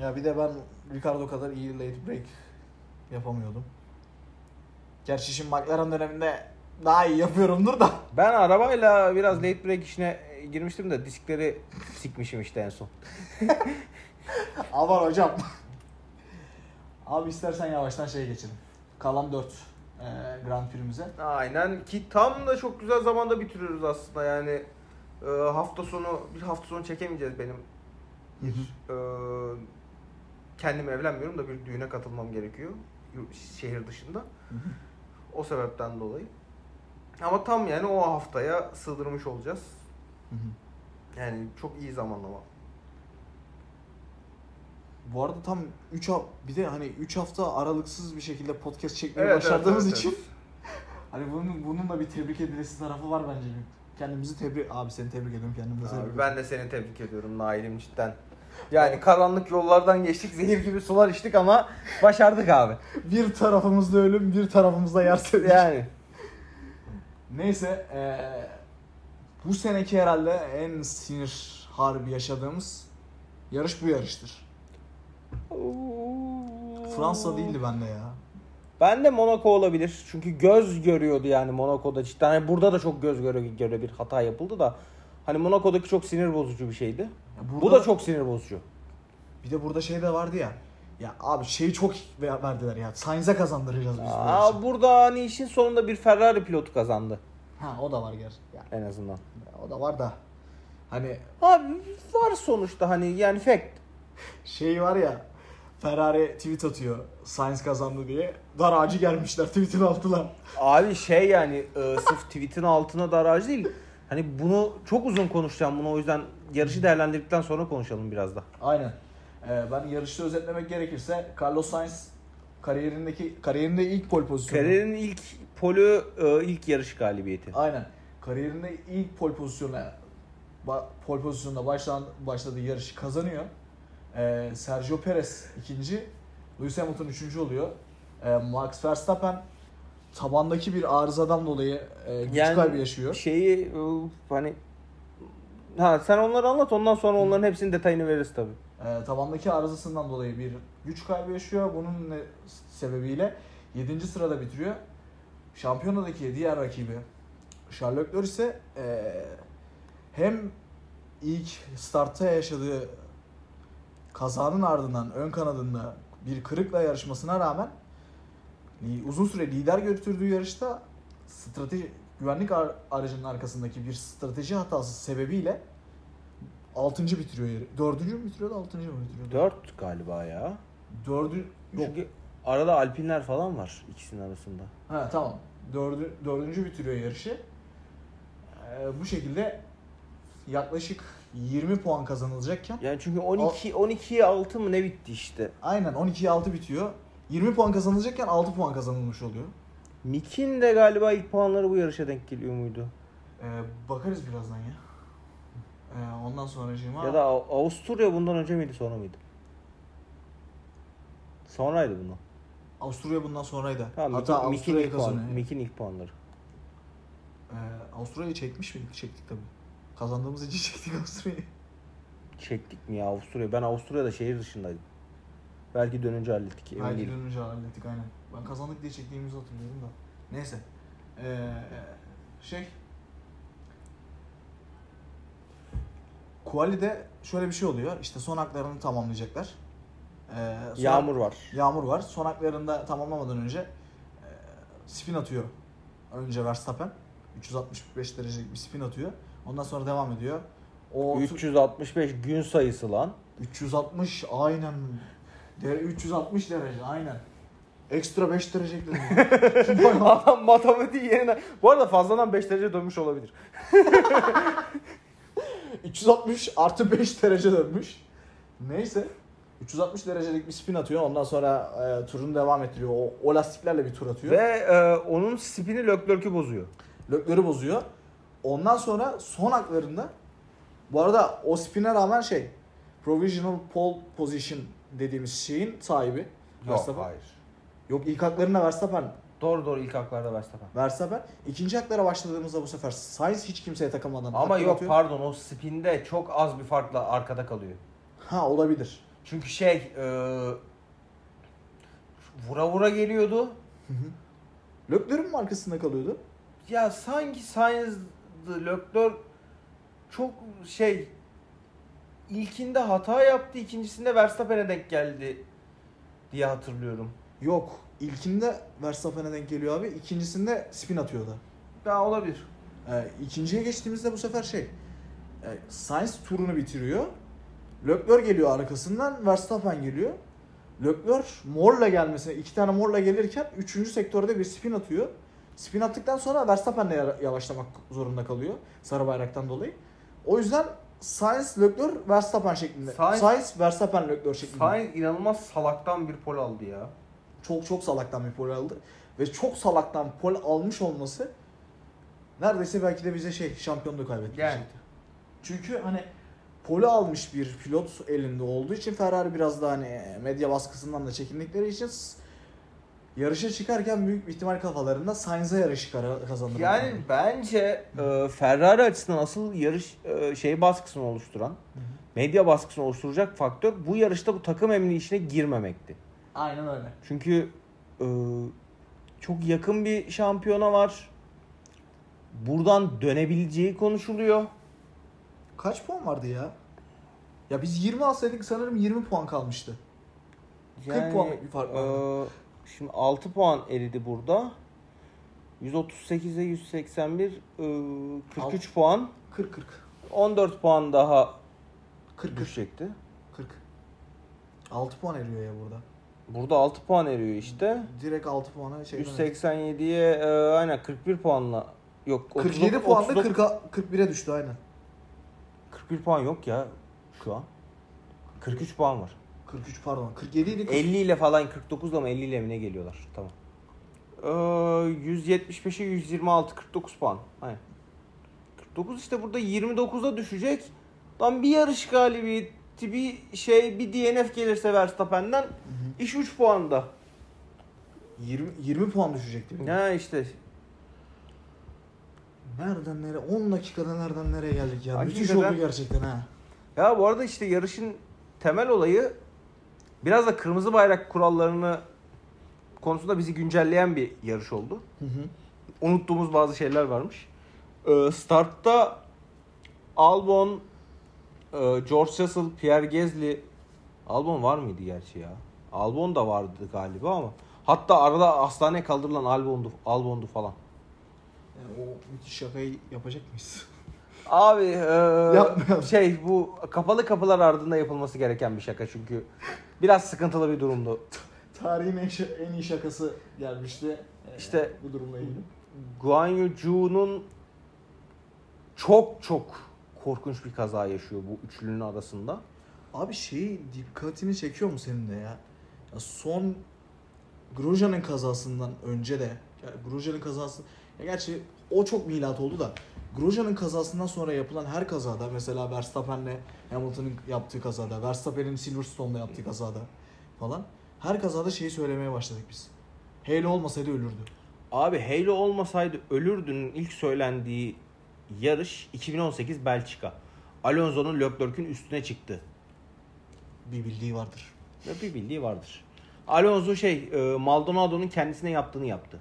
Ya bir de ben Ricardo kadar iyi late break yapamıyordum. Gerçi şimdi McLaren döneminde daha iyi yapıyorumdur da. Ben arabayla biraz late break işine girmiştim de diskleri sikmişim işte en son. (laughs) Aman hocam. Abi istersen yavaştan şeye geçelim. Kalan 4 e, Grand Prix'mize. Aynen ki tam da çok güzel zamanda bitiriyoruz aslında yani. Ee, hafta sonu bir hafta sonu çekemeyeceğiz benim. Bir e, kendim evlenmiyorum da bir düğüne katılmam gerekiyor şehir dışında. O sebepten dolayı. Ama tam yani o haftaya sığdırmış olacağız. Yani çok iyi zamanlama. Bu arada tam 3 bir de hani 3 hafta aralıksız bir şekilde podcast çekmeyi Evet, başardığımız evet, için evet. (laughs) hani bunun bunun da bir tebrik edilesi tarafı var bence. Kendimizi tebrik abi seni tebrik ediyorum kendimi de tebrik ediyorum. ben de seni tebrik ediyorum Nail'im cidden. Yani karanlık yollardan geçtik, zehir gibi sular içtik ama başardık abi. (laughs) bir tarafımızda ölüm, bir tarafımızda yer. (laughs) Yani. Neyse eee, bu seneki herhalde en sinir harbi yaşadığımız yarış bu yarıştır. Fransa değildi bende ya. Ben de Monaco olabilir. Çünkü göz görüyordu yani Monaco'da cidden. Hani burada da çok göz göre, göre bir hata yapıldı da. Hani Monaco'daki çok sinir bozucu bir şeydi. Ya Bu burada- da çok sinir bozucu. Bir de burada şey de vardı ya. Ya abi şeyi çok ver- verdiler ya. Sainz'e kazandıracağız biz bu Aa, yarışı. burada hani işin sonunda bir Ferrari pilotu kazandı Ha o da var ger. Ya, en azından. o da var da. Hani Abi var sonuçta hani yani fact. şey var ya. Ferrari tweet atıyor. Sainz kazandı diye. Dar ağacı gelmişler tweetin altına. Abi şey yani e, sırf tweetin altına daraj değil. Hani bunu çok uzun konuşacağım bunu o yüzden yarışı değerlendirdikten sonra konuşalım biraz da. Aynen. Ee, ben yarışı özetlemek gerekirse Carlos Sainz kariyerindeki kariyerinde ilk pole pozisyonu. Kariyerin ilk polü e, ilk yarış galibiyeti. Aynen. Kariyerinde ilk pole pozisyonuna pole pozisyonunda başlan, başladığı yarışı kazanıyor. Ee, Sergio Perez ikinci, Lewis Hamilton üçüncü oluyor. Ee, Max Verstappen tabandaki bir arızadan dolayı e, güç Yani kaybı yaşıyor. Şeyi e, hani ha sen onları anlat ondan sonra onların hepsinin detayını veririz tabii. Ee, tabandaki arızasından dolayı bir güç kaybı yaşıyor. Bunun ne- sebebiyle 7. sırada bitiriyor. Şampiyonadaki diğer rakibi Charles Leclerc ise ee, hem ilk startta yaşadığı kazanın ardından ön kanadında bir kırıkla yarışmasına rağmen uzun süre lider götürdüğü yarışta strateji güvenlik ar- aracının arkasındaki bir strateji hatası sebebiyle 6. bitiriyor yarı. 4. mü bitiriyordu 6. mı bitiriyordu? 4 galiba ya. 4. Yok. Çünkü arada Alpinler falan var ikisinin arasında. Ha tamam. 4. 4. bitiriyor yarışı. Ee, bu şekilde yaklaşık 20 puan kazanılacakken Yani çünkü 12 12'ye 6 mı ne bitti işte. aynen 12'ye 6 bitiyor. 20 puan kazanılacakken 6 puan kazanılmış oluyor. Mick'in de galiba ilk puanları bu yarışa denk geliyor muydu? Ee, bakarız birazdan ya. Ee, ondan sonracığıma Ya da Av- Avusturya bundan önce miydi sonra mıydı? Sonraydı bundan. Avusturya bundan sonraydı. Tamam, Hatta Mick'in- Mick'in Avusturya'yı ilk, puan, kazanıyor. Mick'in ilk puanları. Ee, Avusturya'yı çekmiş miydik? Çektik tabii. Kazandığımız için (laughs) çektik Avusturya'yı. Çektik mi ya Avusturya? Ben Avusturya'da şehir dışındaydım. Belki dönünce hallettik emin Belki değilim. dönünce hallettik aynen. Ben kazandık diye çektiğimizi hatırlıyorum da. Neyse. Ee, şey. Quali'de şöyle bir şey oluyor. İşte son haklarını tamamlayacaklar. Ee, Yağmur var. Yağmur var. Son haklarında tamamlamadan önce e, spin atıyor. Önce Verstappen. 365 derecelik bir spin atıyor. Ondan sonra devam ediyor. O 365 gün sayısı lan. 360 aynen. De- 360 derece aynen. Ekstra 5 derece ekledim. (laughs) Adam matematiği yerine... Bu arada fazladan 5 derece dönmüş olabilir. (laughs) 360 artı 5 derece dönmüş. Neyse. 360 derecelik bir spin atıyor. Ondan sonra e, turunu devam ettiriyor. O, o lastiklerle bir tur atıyor. Ve e, onun spini Leclerc'ü bozuyor. Lökleri bozuyor. Ondan sonra son haklarında bu arada o spine rağmen şey provisional pole position dediğimiz şeyin sahibi Verstappen. hayır. Yok ilk haklarında Verstappen. Doğru doğru ilk haklarda Verstappen. Verstappen. İkinci haklara başladığımızda bu sefer Sainz hiç kimseye takılmadan Ama yok atıyor. pardon o spinde çok az bir farkla arkada kalıyor. Ha olabilir. Çünkü şey e, vura vura geliyordu. Lökler'in mi arkasında kalıyordu? Ya sanki Sainz'dı Leclerc çok şey ilkinde hata yaptı ikincisinde Verstappen'e denk geldi diye hatırlıyorum. Yok. İlkinde Verstappen'e denk geliyor abi. İkincisinde spin atıyordu. Ya olabilir. Ee, ikinciye geçtiğimizde bu sefer şey e, Sainz turunu bitiriyor. Leclerc geliyor arkasından Verstappen geliyor. Leclerc morla gelmesine iki tane morla gelirken üçüncü sektörde bir spin atıyor. Spin attıktan sonra Verstappen de yara- yavaşlamak zorunda kalıyor sarı bayraktan dolayı. O yüzden Sainz, Leclerc, Verstappen şeklinde. Sainz- Sainz, Verstappen, Leclerc şeklinde. Sainz inanılmaz salaktan bir pol aldı ya. Çok çok salaktan bir pol aldı. Ve çok salaktan pol almış olması neredeyse belki de bize şey şampiyonluğu kaybettirecekti. Çünkü hani poli almış bir pilot elinde olduğu için Ferrari biraz da hani medya baskısından da çekindikleri için yarışa çıkarken büyük bir ihtimal kafalarında Sainz'e yarışı kara- kazandırmak. Yani bence e, Ferrari açısından asıl yarış e, şey baskısını oluşturan, medya baskısını oluşturacak faktör bu yarışta bu takım emni işine girmemekti. Aynen öyle. Çünkü e, çok yakın bir şampiyona var. Buradan dönebileceği konuşuluyor. Kaç puan vardı ya? Ya biz 20 alsaydık sanırım 20 puan kalmıştı. 40 puanlık bir fark vardı. e, şimdi 6 puan eridi burada. 138'e 181 e, 43 puan. 40 40. 14 puan daha 40 40. düşecekti. 40. 6 puan eriyor ya burada. Burada 6 puan eriyor işte. Direkt 6 puana şey 187'ye e, aynen 41 puanla yok 47 39 puanda 39 40 41'e düştü aynen. 41 puan yok ya şu an. 43 puan var. 43 pardon. 47 idi. 50 ile falan 49 ile mi 50 ile mi ne geliyorlar? Tamam. Ee, 175'e 126 49 puan. Aynen. 49 işte burada 29'a düşecek. Tam bir yarış galibiyeti bir şey bir DNF gelirse Verstappen'den iş 3 puanda. 20 20 puan düşecekti. Ya işte Nereden nereye? 10 dakikada nereden nereye geldik ya? Müthiş Hakikaten- oldu gerçekten ha. Ya bu arada işte yarışın temel olayı biraz da kırmızı bayrak kurallarını konusunda bizi güncelleyen bir yarış oldu. Hı hı. Unuttuğumuz bazı şeyler varmış. Ee, startta Albon, e, George Russell, Pierre Gasly Albon var mıydı gerçi ya? Albon da vardı galiba ama hatta arada hastaneye kaldırılan Albon'du, Albon'du falan. Yani o müthiş şakayı yapacak mıyız? (laughs) Abi e, şey bu kapalı kapılar ardında yapılması gereken bir şaka çünkü biraz sıkıntılı bir durumdu. (laughs) Tarihin en, en iyi şakası gelmişti. Ee, İşte- bu durumla ilgili. Guan Yu Zhu'nun çok çok korkunç bir kaza yaşıyor bu üçlünün arasında. Abi şey dikkatini çekiyor mu senin de ya? ya son Grosjean'ın kazasından önce de ya Grosjean'ın kazası ya gerçi o çok milat oldu da Grosjean'ın kazasından sonra yapılan her kazada mesela Verstappen'le Hamilton'ın yaptığı kazada, Verstappen'in Silverstone'da yaptığı kazada falan her kazada şeyi söylemeye başladık biz. Halo olmasaydı ölürdü. Abi Halo olmasaydı ölürdünün ilk söylendiği yarış 2018 Belçika. Alonso'nun Leclerc'ün üstüne çıktı. Bir bildiği vardır. Ve bir bildiği vardır. Alonso şey e, Maldonado'nun kendisine yaptığını yaptı.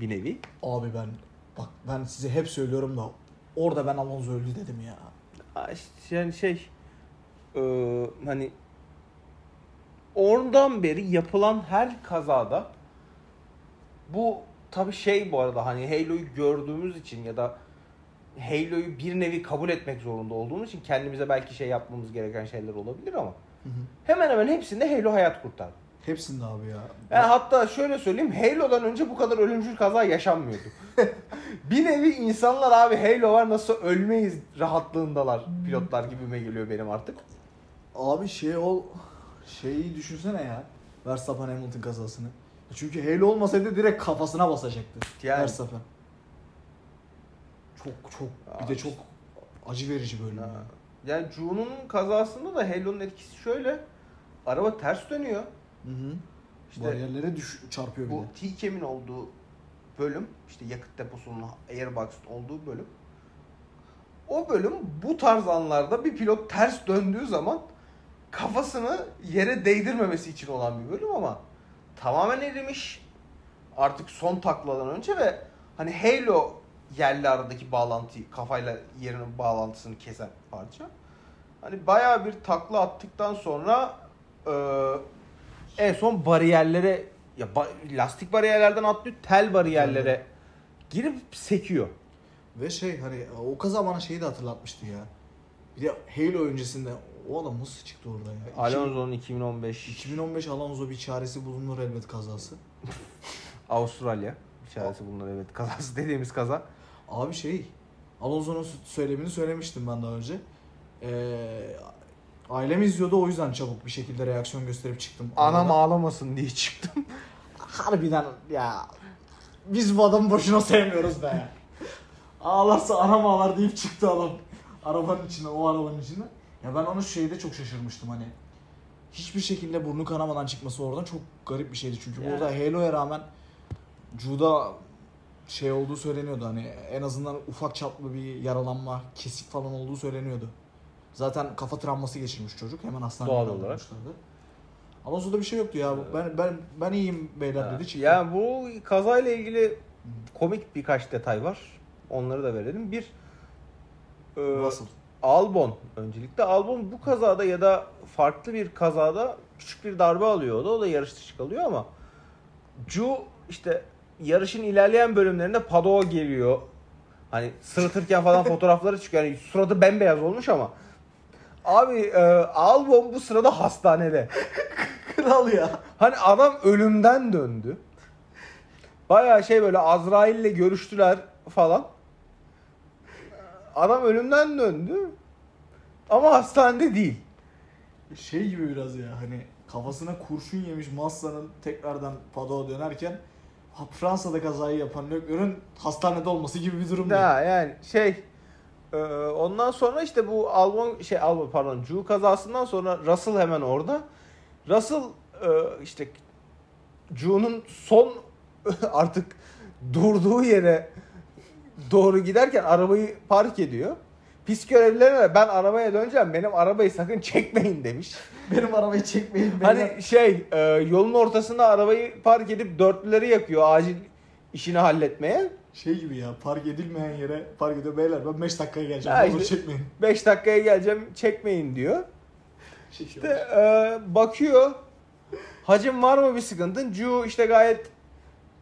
Bir nevi. Abi ben bak ben size hep söylüyorum da orada ben Alonso öldü dedim ya. Yani şey e, hani oradan beri yapılan her kazada bu tabi şey bu arada hani Halo'yu gördüğümüz için ya da Halo'yu bir nevi kabul etmek zorunda olduğumuz için kendimize belki şey yapmamız gereken şeyler olabilir ama hemen hemen hepsinde Halo hayat kurtardı. Hepsinde abi ya. Yani hatta şöyle söyleyeyim Halo'dan önce bu kadar ölümcül kaza yaşanmıyordu. (laughs) bir nevi insanlar abi Halo var nasıl ölmeyiz rahatlığındalar pilotlar gibime geliyor benim artık. Abi şey ol şeyi düşünsene ya. Verstappen Hamilton kazasını. Çünkü Halo olmasaydı direkt kafasına basacaktı. Yani. Verstappen. Çok çok bir de çok acı verici bölüm. ya. Yani June'un kazasında da Halo'nun etkisi şöyle. Araba ters dönüyor. Hı hı. İşte Bariyerlere düş çarpıyor bir bu de. T-Cam'in olduğu bölüm, işte yakıt deposunun airbox'ın olduğu bölüm. O bölüm bu tarz anlarda bir pilot ters döndüğü zaman kafasını yere değdirmemesi için olan bir bölüm ama tamamen erimiş. Artık son takladan önce ve hani Halo yerli aradaki bağlantıyı kafayla yerinin bağlantısını kesen parça. Hani bayağı bir takla attıktan sonra en son bariyerlere ya ba- lastik bariyerlerden atlıyor tel bariyerlere girip sekiyor. Ve şey hani o kaza bana şeyi de hatırlatmıştı ya. Bir de Halo öncesinde o adam nasıl çıktı orada ya? Alonso'nun 2015 2015 Alonso bir çaresi bulunur elbet kazası. (laughs) Avustralya içerisi bunlar evet kazası dediğimiz kaza. Abi şey Alonso'nun söylemini söylemiştim ben daha önce. Ee, ailem izliyordu o yüzden çabuk bir şekilde reaksiyon gösterip çıktım. Anam Arada- ağlamasın diye çıktım. (laughs) Harbiden ya biz bu adamı boşuna sevmiyoruz be. Ağlarsa anam ağlar deyip çıktı adam. Arabanın içine, o arabanın içine. Ya ben onu şeyde çok şaşırmıştım hani. Hiçbir şekilde burnu kanamadan çıkması oradan çok garip bir şeydi. Çünkü Yani. orada Halo'ya rağmen Juda şey olduğu söyleniyordu hani en azından ufak çaplı bir yaralanma, kesik falan olduğu söyleniyordu. Zaten kafa travması geçirmiş çocuk. Hemen hastaneye Doğal kaldırmışlardı. Alonso'da bir şey yoktu ya. Ben ben ben iyiyim beyler dedi çıktı. Yani bu kazayla ilgili komik birkaç detay var. Onları da verelim. Bir e, Russell. Albon öncelikle. Albon bu kazada ya da farklı bir kazada küçük bir darbe alıyor. O da, o da yarış dışı kalıyor ama Ju işte yarışın ilerleyen bölümlerinde Padova geliyor. Hani sırıtırken falan (laughs) fotoğrafları çıkıyor. Yani suratı bembeyaz olmuş ama Abi e, Albon bu sırada hastanede. (laughs) Kral ya. Hani adam ölümden döndü. Baya şey böyle Azrail'le görüştüler falan. Adam ölümden döndü. Ama hastanede değil. Şey gibi biraz ya hani kafasına kurşun yemiş Massa'nın tekrardan Padova dönerken Fransa'da kazayı yapan Leclerc'in hastanede olması gibi bir durum. Ha yani şey e, ondan sonra işte bu Albon şey Albon pardon Ju kazasından sonra Russell hemen orada. Russell e, işte Ju'nun son (laughs) artık durduğu yere doğru giderken arabayı park ediyor. Pis görevlilerine ben arabaya döneceğim. Benim arabayı sakın çekmeyin demiş. (laughs) Benim arabayı çekmeyin beyler. Hani şey e, yolun ortasında arabayı park edip dörtlüleri yakıyor acil işini halletmeye. Şey gibi ya park edilmeyen yere park ediyor beyler ben 5 dakikaya geleceğim. Ne olur işte- çekmeyin. 5 dakikaya geleceğim çekmeyin diyor. Şey İşte e, bakıyor. Hacım var mı bir sıkıntın? Ju işte gayet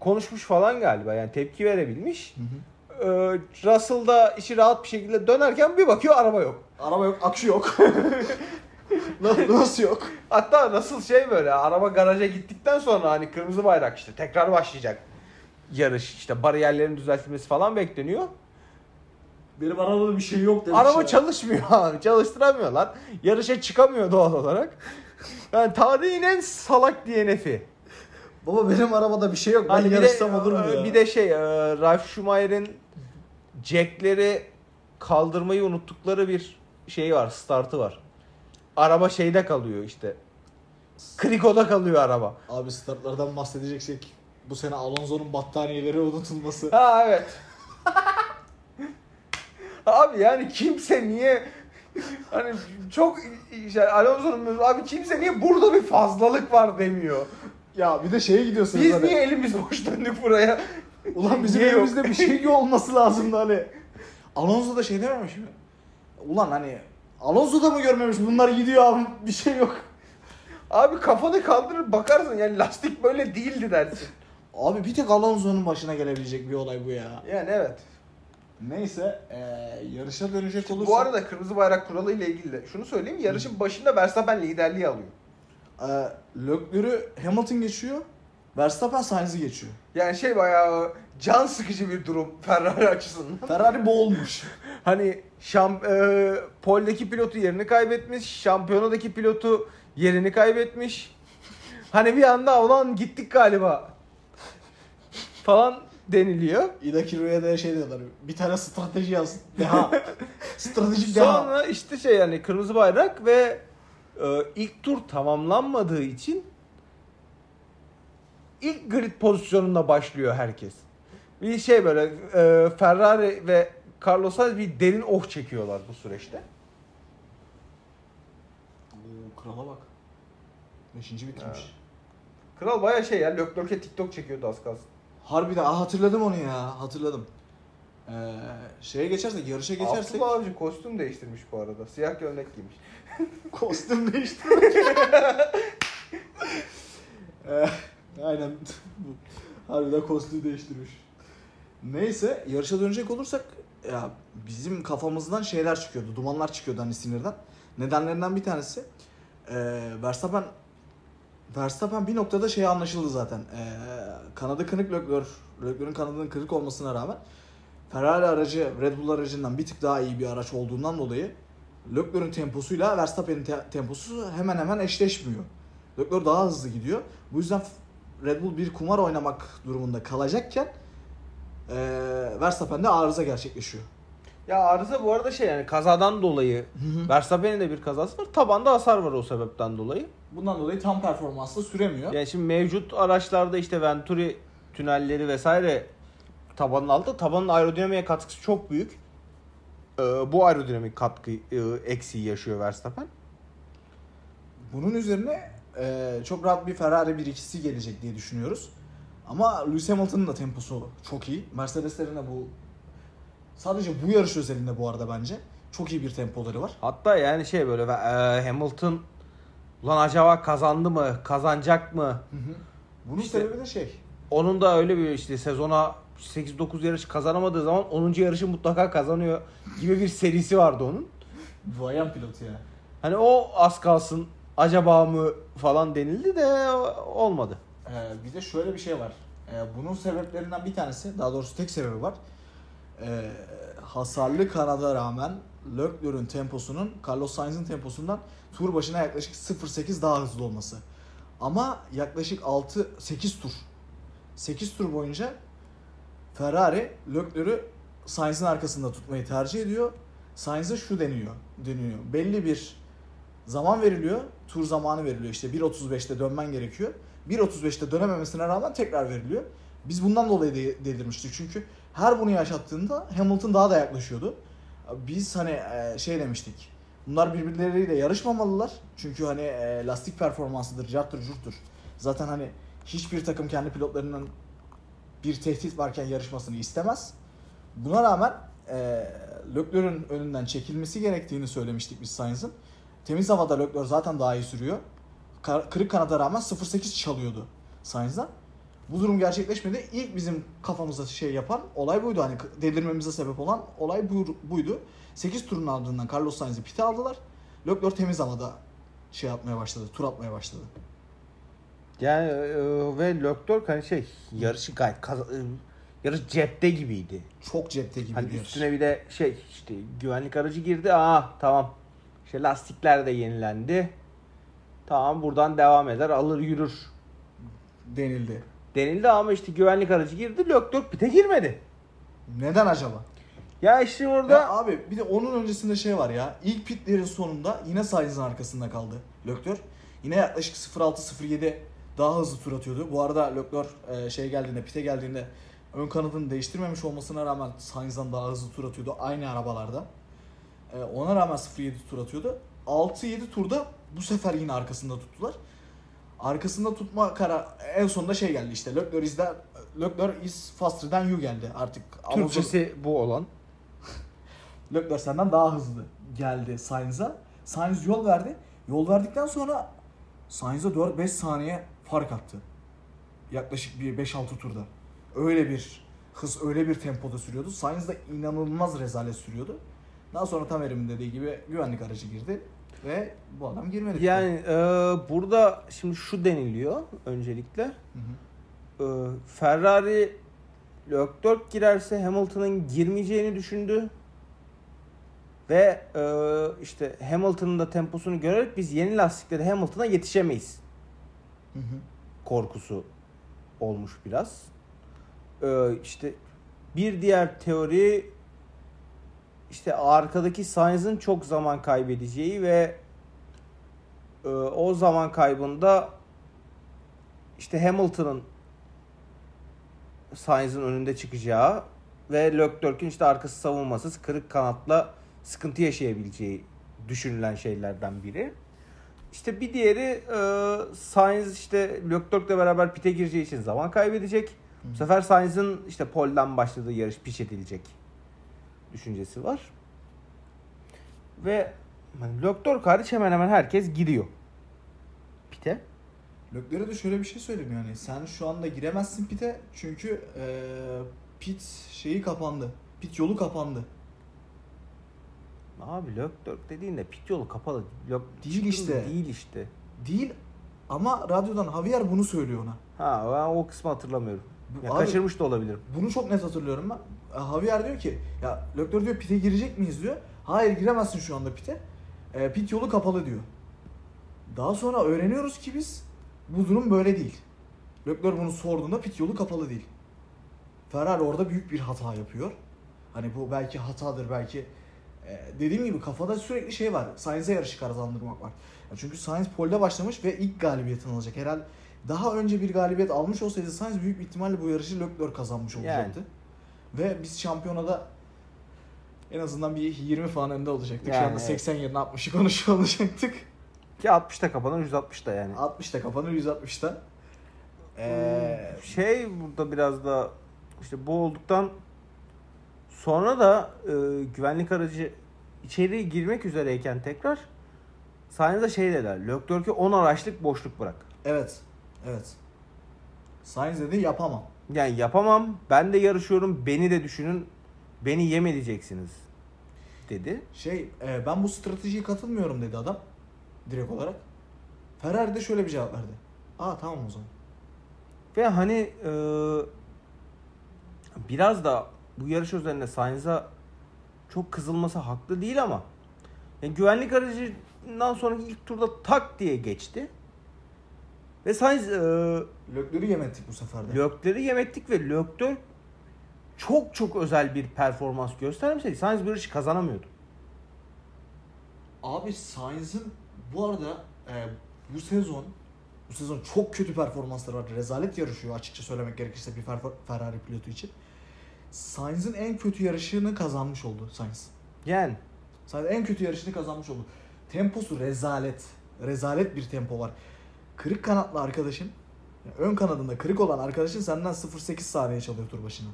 konuşmuş falan galiba yani tepki verebilmiş. Hı hı. E, Russell da işi rahat bir şekilde dönerken bir bakıyor araba yok. Araba yok, akü yok. (laughs) Na- Nasıl yok? Hatta Russell şey böyle araba garaja gittikten sonra hani kırmızı bayrak işte tekrar başlayacak yarış işte bariyerlerin düzeltilmesi falan bekleniyor. Benim arabada bir şey yok demiş Araba ya. çalışmıyor (laughs) abi. Çalıştıramıyorlar. Yarışa çıkamıyor doğal olarak. Yani tarihin en salak DNF'i. Baba benim arabada bir şey yok. Ben Hani bir de, yarışsam olur mu e, ya? Bir de şey, e, Ralf Schumacher'in jackleri kaldırmayı unuttukları bir şeyi var, startı var. Araba şeyde kalıyor işte. Krikoda kalıyor araba. Abi startlardan bahsedeceksek bu sene Alonso'nun battaniyeleri unutulması. Ha evet. abi yani kimse niye hani çok şey, Alonso'nun abi kimse niye burada bir fazlalık var demiyor. ya bir de şeye gidiyorsunuz Biz hani. niye elimiz boş döndük buraya? Ulan bizim Niye yok? elimizde bir şey (laughs) olması lazımdı hani. Alonso da şey dememiş mi? Ulan hani Alonso da mı görmemiş bunlar gidiyor abi bir şey yok. Abi kafanı kaldırır bakarsın yani lastik böyle değildi dersin. Abi bir tek Alonso'nun başına gelebilecek bir olay bu ya. Yani evet. Neyse eee, yarışa dönecek olursak. Bu arada kırmızı bayrak kuralı ile ilgili de şunu söyleyeyim yarışın başında Verstappen liderliği alıyor. Eee Leclerc'ü Hamilton geçiyor. Verstappen Sainz'i geçiyor. Yani şey bayağı can sıkıcı bir durum Ferrari açısından. (laughs) Ferrari boğulmuş. Hani şamp e, poldeki pilotu yerini kaybetmiş, şampiyonadaki pilotu yerini kaybetmiş. Hani bir anda ulan gittik galiba falan deniliyor. Ida Kiro'ya şey diyorlar. Bir tane strateji yaz. Deha. (laughs) Stratejik deha. Sonra işte şey yani kırmızı bayrak ve e, ilk tur tamamlanmadığı için ilk grid pozisyonunda başlıyor herkes. Bir şey böyle e, Ferrari ve Carlos Sainz bir derin oh çekiyorlar bu süreçte. Oo, krala bak. Beşinci bitirmiş. Kral baya şey ya Leclerc'e TikTok çekiyordu az kalsın. Harbiden ah hatırladım onu ya. Hatırladım. Ee, şeye geçersek, yarışa geçersek. Abdullah Avcı kostüm değiştirmiş bu arada. Siyah gömlek giymiş. (laughs) Kostüm değiştirmek. (laughs) Ee, Aynen. Harbiden kostüm değiştirmiş. Neyse yarışa dönecek olursak ya bizim kafamızdan şeyler çıkıyordu. Dumanlar çıkıyordu hani sinirden. Nedenlerinden bir tanesi e, Verstappen Verstappen bir noktada şey anlaşıldı zaten. E, kanadı kırık Leclerc, Leclerc'in kanadının kırık olmasına rağmen Ferrari aracı Red Bull aracından bir tık daha iyi bir araç olduğundan dolayı Leclerc'in temposuyla Verstappen'in te- temposu hemen hemen eşleşmiyor. Leclerc daha hızlı gidiyor. Bu yüzden Red Bull bir kumar oynamak durumunda kalacakken eee Verstappen'de arıza gerçekleşiyor. Ya arıza bu arada şey yani kazadan dolayı Verstappen'in de bir kazası var. Tabanda hasar var o sebepten dolayı. Bundan dolayı tam performansla süremiyor. Yani şimdi mevcut araçlarda işte Venturi tünelleri vesaire tabanın altında. Tabanın aerodinamiğe katkısı çok büyük. Ee, bu aerodinamik katkı e, eksiği yaşıyor Verstappen. Bunun üzerine e, çok rahat bir Ferrari bir ikisi gelecek diye düşünüyoruz. Ama Lewis Hamilton'ın da temposu çok iyi. Mercedes'lerin de bu sadece bu yarış özelinde bu arada bence çok iyi bir tempoları var. Hatta yani şey böyle e, Hamilton lan acaba kazandı mı? Kazanacak mı? Bunun İşte- sebebi de şey. Onun da öyle bir işte sezona 8-9 yarış kazanamadığı zaman 10. yarışı mutlaka kazanıyor gibi bir serisi vardı onun. Duayen pilot ya. Hani o az kalsın acaba mı falan denildi de olmadı. Ee, bir de şöyle bir şey var. Ee, bunun sebeplerinden bir tanesi, daha doğrusu tek sebebi var. Ee, hasarlı kanada rağmen Leclerc'ün temposunun Carlos Sainz'in temposundan tur başına yaklaşık 0.8 daha hızlı olması. Ama yaklaşık 6 8 tur 8 tur boyunca Ferrari Leclerc'ü Sainz'in arkasında tutmayı tercih ediyor. Sainz'e şu deniyor, deniyor. Belli bir zaman veriliyor. Tur zamanı veriliyor. İşte 1.35'te dönmen gerekiyor. 1.35'te dönememesine rağmen tekrar veriliyor. Biz bundan dolayı de- delirmiştik. Çünkü her bunu yaşattığında Hamilton daha da yaklaşıyordu. Biz hani şey demiştik. Bunlar birbirleriyle yarışmamalılar. Çünkü hani e, lastik performansıdır, carttır, curttur. Zaten hani hiçbir takım kendi pilotlarının bir tehdit varken yarışmasını istemez. Buna rağmen e, Leclerc'ün önünden çekilmesi gerektiğini söylemiştik biz Sainz'ın. Temiz havada Leclerc zaten daha iyi sürüyor. Kar- kırık kanata rağmen 0.8 çalıyordu Sainz'dan. Bu durum gerçekleşmedi. İlk bizim kafamıza şey yapan olay buydu. Hani delirmemize sebep olan olay bu- buydu. 8 turun ardından Carlos Sainz'i pite aldılar. Leclerc temiz havada şey yapmaya başladı, tur atmaya başladı. Yani e, ve Leclerc hani şey yarışı gayet kaz- e, yarış cepte gibiydi. Çok cepte gibi Hani üstüne bir de şey işte güvenlik aracı girdi. Aa tamam. İşte lastikler de yenilendi. Tamam buradan devam eder alır yürür denildi. denildi ama işte güvenlik aracı girdi. Leclerc pite girmedi. Neden acaba? Ya işte orada Ya abi bir de onun öncesinde şey var ya. İlk pitlerin sonunda yine Sainz'in arkasında kaldı Leclerc. Yine yaklaşık 0.6-0.7 daha hızlı tur atıyordu. Bu arada Leclerc e, şey geldiğinde, pite geldiğinde ön kanadını değiştirmemiş olmasına rağmen Sainz'dan daha hızlı tur atıyordu aynı arabalarda. E, ona rağmen 0.7 tur atıyordu. 6-7 turda bu sefer yine arkasında tuttular. Arkasında tutma karar en sonunda şey geldi işte. Leclerc is, the, Leclerc is faster than you geldi artık. Amazon- Türkçesi bu olan. Leclerc senden daha hızlı geldi Sainz'a. Sainz yol verdi. Yol verdikten sonra Sainz'a 4-5 saniye fark attı. Yaklaşık bir 5-6 turda. Öyle bir hız, öyle bir tempoda sürüyordu. Sainz da inanılmaz rezalet sürüyordu. Daha sonra Tamer'in dediği gibi güvenlik aracı girdi ve bu adam girmedi. Yani e, burada şimdi şu deniliyor öncelikle. Hı hı. E, Ferrari Leclerc girerse Hamilton'ın girmeyeceğini düşündü. Ve e, işte Hamilton'ın da temposunu görerek biz yeni lastikleri Hamilton'a yetişemeyiz Hı hı. korkusu olmuş biraz. E, işte bir diğer teori işte arkadaki Sainz'ın çok zaman kaybedeceği ve e, o zaman kaybında işte Hamilton'ın Sainz'ın önünde çıkacağı ve Leclerc'in işte arkası savunmasız kırık kanatla sıkıntı yaşayabileceği düşünülen şeylerden biri. İşte bir diğeri e, Sainz işte Leclerc'le beraber pite gireceği için zaman kaybedecek. Bu sefer Sainz'ın işte polden başladığı yarış piç edilecek düşüncesi var. Ve hani Leclerc hariç hemen hemen herkes gidiyor. Pite. Leclerc'e de şöyle bir şey söyleyeyim yani. Sen şu anda giremezsin pite çünkü eee, pit şeyi kapandı. Pit yolu kapandı. Abi Leclerc dediğinde pit yolu kapalı. Lök- Değil işte. Değil işte. Değil ama radyodan Javier bunu söylüyor ona. Ha ben o kısmı hatırlamıyorum. Bu- Ya abi, kaçırmış da olabilirim. Bunu çok net hatırlıyorum ben. Javier diyor ki ya Leclerc diyor pite girecek miyiz diyor. Hayır giremezsin şu anda pite. E, pit yolu kapalı diyor. Daha sonra öğreniyoruz ki biz bu durum böyle değil. Leclerc bunu sorduğunda pit yolu kapalı değil. Ferrari orada büyük bir hata yapıyor. Hani bu belki hatadır belki dediğim gibi kafada sürekli şey var. Sainz'e yarışı kazandırmak var. Ya çünkü Sainz polde başlamış ve ilk galibiyetini alacak. Herhalde daha önce bir galibiyet almış olsaydı Sainz büyük bir ihtimalle bu yarışı Leclerc kazanmış olacaktı. Ve biz şampiyonada en azından bir 20 falan önde olacaktık. Şu Yani anda evet. 80 yerine 60'ı konuşuyor olacaktık. Ki 60'ta kapanır 160'da yani. 60'ta kapanır 160'ta. Ee, Şey burada biraz da işte bu olduktan sonra da e, güvenlik aracı içeriye girmek üzereyken tekrar Sainz'a şey dediler. Leclerc'e 10 araçlık boşluk bırak. evet. Evet. Sainz dedi yapamam. Yani yapamam. Ben de yarışıyorum. Beni de düşünün. Beni yem edeceksiniz dedi. Şey e, ben bu stratejiye katılmıyorum dedi adam. Direkt olarak. Ferrari de şöyle bir cevap verdi. Aa tamam o zaman. Ve hani e, biraz da bu yarış üzerine Sainz'a çok kızılması haklı değil ama yani güvenlik aracından sonraki ilk turda tak diye geçti. Ve Sainz e, Lökleri yemettik bu sefer de. Lökler'i yemettik ve Lökler çok çok özel bir performans göstermeseydi Sainz bu yarışı kazanamıyordu. Abi Sainz'ın bu arada e, bu sezon bu sezon çok kötü performansları var. Rezalet yarışıyor açıkça söylemek gerekirse bir Fer- Ferrari pilotu için. Sainz'ın en kötü yarışını kazanmış oldu Sainz. Yani Sainz en kötü yarışını kazanmış oldu. Temposu rezalet. Rezalet bir tempo var. Kırık kanatlı arkadaşın yani ön kanadında kırık olan arkadaşın senden 0.8 saniye çalıyor tur başına.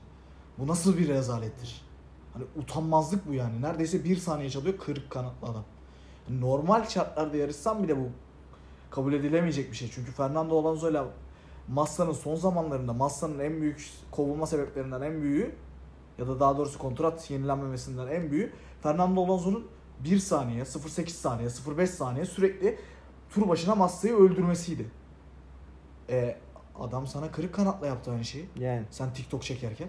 Bu nasıl bir rezalettir? Hani utanmazlık bu yani. Neredeyse 1 saniye çalıyor kırık kanatlı adam. Yani normal şartlarda yarışsam bile bu kabul edilemeyecek bir şey. Çünkü Fernando Alonso ile Massa'nın son zamanlarında Massa'nın en büyük kovulma sebeplerinden en büyüğü ya da daha doğrusu kontrat yenilenmemesinden en büyüğü Fernando Alonso'nun 1 saniye, 0.8 saniye, 0.5 saniye sürekli tur başına Massa'yı öldürmesiydi. E, adam sana kırık kanatla yaptı aynı şeyi. yani Sen TikTok çekerken.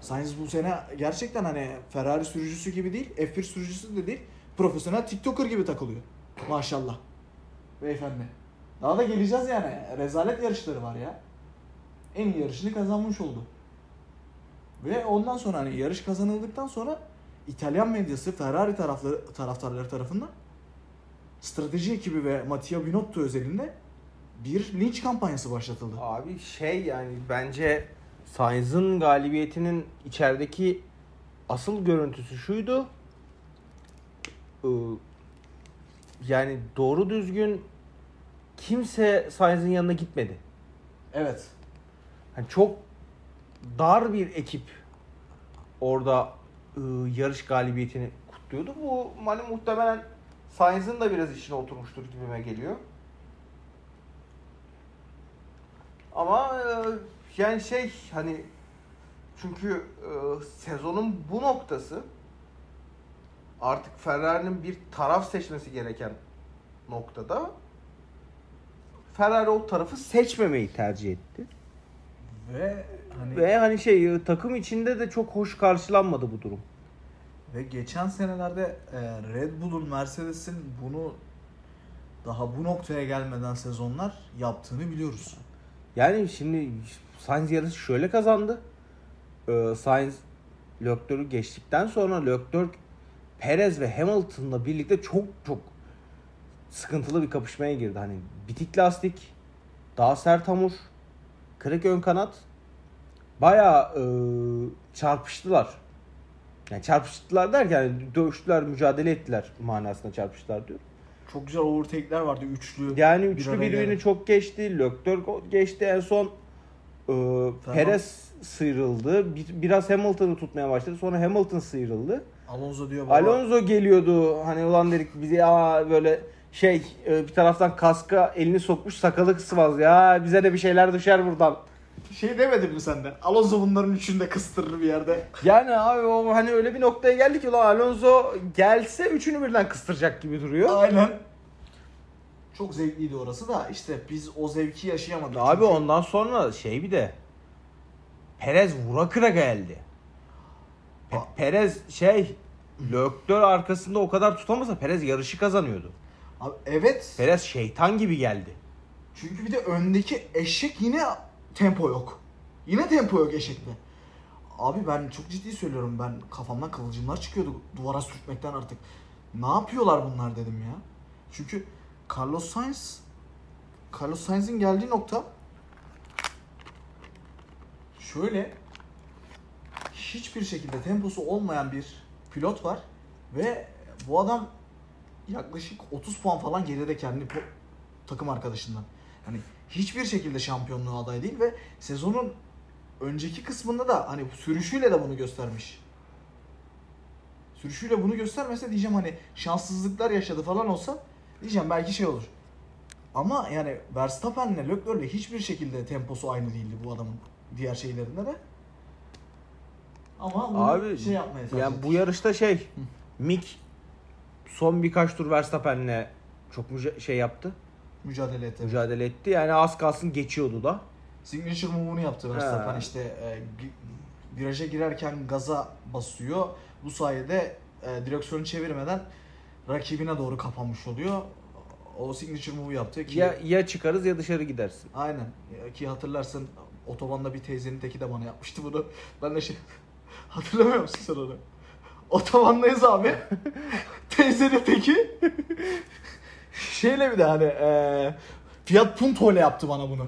Sainz bu sene gerçekten hani Ferrari sürücüsü gibi değil, F1 sürücüsü de değil, profesyonel TikToker gibi takılıyor. Maşallah. Beyefendi. Daha da geleceğiz yani. Rezalet yarışları var ya. En iyi yarışını kazanmış oldu. Ve ondan sonra hani yarış kazanıldıktan sonra İtalyan medyası Ferrari tarafları taraftarları tarafından strateji ekibi ve Mattia Binotto özelinde bir linç kampanyası başlatıldı. Abi şey yani bence Sainz'ın galibiyetinin içerideki asıl görüntüsü şuydu. Ee, Yani doğru düzgün kimse Sainz'in yanına gitmedi. Evet. Hani çok dar bir ekip orada ıı, yarış galibiyetini kutluyordu. Bu hani muhtemelen Sainz'ın da biraz içine oturmuştur gibime geliyor. Ama ıı, yani şey hani çünkü ıı, sezonun bu noktası artık Ferrari'nin bir taraf seçmesi gereken noktada Ferrari o tarafı seçmemeyi tercih etti. Ve hani Ve hani şey e, takım içinde de çok hoş karşılanmadı bu durum. ve geçen senelerde e, Red Bull'un Mercedes'in bunu daha bu noktaya gelmeden sezonlar yaptığını biliyoruz. Yani şimdi Sainz yarışı şöyle kazandı. Ee, Sainz Leclerc'ü geçtikten sonra Leclerc Perez ve Hamilton'la birlikte çok çok sıkıntılı bir kapışmaya girdi. Hani bitik lastik, daha sert hamur, kırık ön kanat bayağı e, çarpıştılar. Yani çarpıştılar derken dövüştüler, mücadele ettiler manasında çarpıştılar diyor. Çok güzel overtake'ler vardı üçlü. Yani bir üçlü araya birbirini çok geçti. Leclerc geçti en son. e, Perez sıyrıldı. Bir- biraz Hamilton'ı tutmaya başladı. Sonra Hamilton sıyrıldı. Alonso diyor baba. Alonso geliyordu. Hani ulan dedik bizi ya böyle şey e, bir taraftan kaska elini sokmuş sakalı sıvaz ya bize de bir şeyler düşer buradan. Şey demedin mi sen de? Alonso bunların üçünü de kıstırır bir yerde. Yani abi o hani öyle bir noktaya geldik ki ulan Alonso gelse üçünü birden kıstıracak gibi duruyor. Aynen. Çok zevkliydi orası da işte biz o zevki yaşayamadık. Abi Çünkü- ondan sonra şey bir de Perez vura kıra geldi. Pe-. Perez şey Leclerc arkasında o kadar tutamasa Perez yarışı kazanıyordu. Abi evet. Perez şeytan gibi geldi. Çünkü bir de öndeki eşek yine tempo yok. Yine tempo yok eşekte. Abi ben çok ciddi söylüyorum ben kafamdan kıvılcımlar çıkıyordu duvara sürtmekten artık. Ne yapıyorlar bunlar dedim ya. Çünkü Carlos Sainz Carlos Sainz'in geldiği nokta şöyle hiçbir şekilde temposu olmayan bir pilot var ve bu adam yaklaşık 30 puan falan geride kendi takım arkadaşından. Yani hiçbir şekilde şampiyonluğa aday değil ve sezonun önceki kısmında da hani sürüşüyle de bunu göstermiş. Sürüşüyle bunu göstermese diyeceğim hani şanssızlıklar yaşadı falan olsa diyeceğim belki şey olur. Ama yani Verstappen'le Leclerc'le hiçbir şekilde temposu aynı değildi bu adamın diğer şeylerinde de. Ama bunu Abi şey yapmaya yani bu yarışta şey Mick son birkaç tur Verstappen'le çok müca- şey yaptı. Mücadele etti. Mücadele etti. Yani az kalsın geçiyordu da. Signature move'unu yaptı Verstappen Ha. işte e, viraja girerken gaza basıyor. Bu sayede e, direksiyonu çevirmeden rakibine doğru kapanmış oluyor. O signature move'u yaptı ki Ya ya çıkarız ya dışarı gidersin. aynen ki hatırlarsın otobanda bir teyzenin teki de bana yapmıştı bunu. (laughs) Ben de şey (laughs) hatırlamıyor musun sen onu? Otobandayız abi. (laughs) teyzenin teki şeyle bir de hani e, Fiat Punto ile yaptı bana bunu.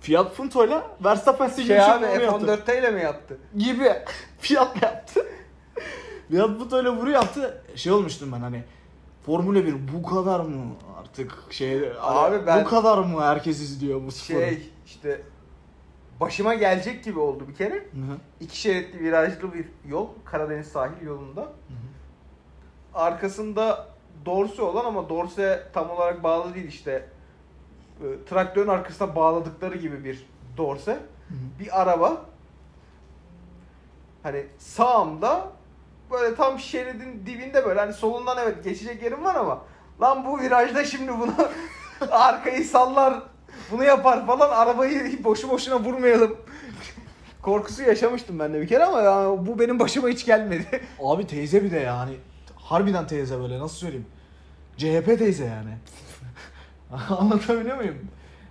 Fiat Punto ile Verstappen Şey signature abi move'u yaptı F14 ile mi yaptı? gibi (laughs) Fiat'la yaptı. Fiat bu öyle vuru yaptı. Şey olmuştum ben hani Formula 1 bu kadar mı artık şey Abi ben- bu kadar mı herkes izliyor bu sporu? Şey işte başıma gelecek gibi oldu bir kere. Hı hı. İki şeritli virajlı bir yol Karadeniz sahil yolunda. Arkasında dorse olan ama dorse tam olarak bağlı değil işte. E, Traktörün arkasına bağladıkları gibi bir dorse. Bir araba. Hani sağımda böyle tam şeridin dibinde böyle hani solundan evet geçecek yerim var ama lan bu virajda şimdi bunu (laughs) arkayı sallar bunu yapar falan arabayı boşu boşuna vurmayalım. (laughs) Korkusu yaşamıştım ben de bir kere ama ya bu benim başıma hiç gelmedi. Abi teyze bir de yani harbiden teyze böyle nasıl söyleyeyim? CHP teyze yani. (laughs) Anlatabiliyor muyum?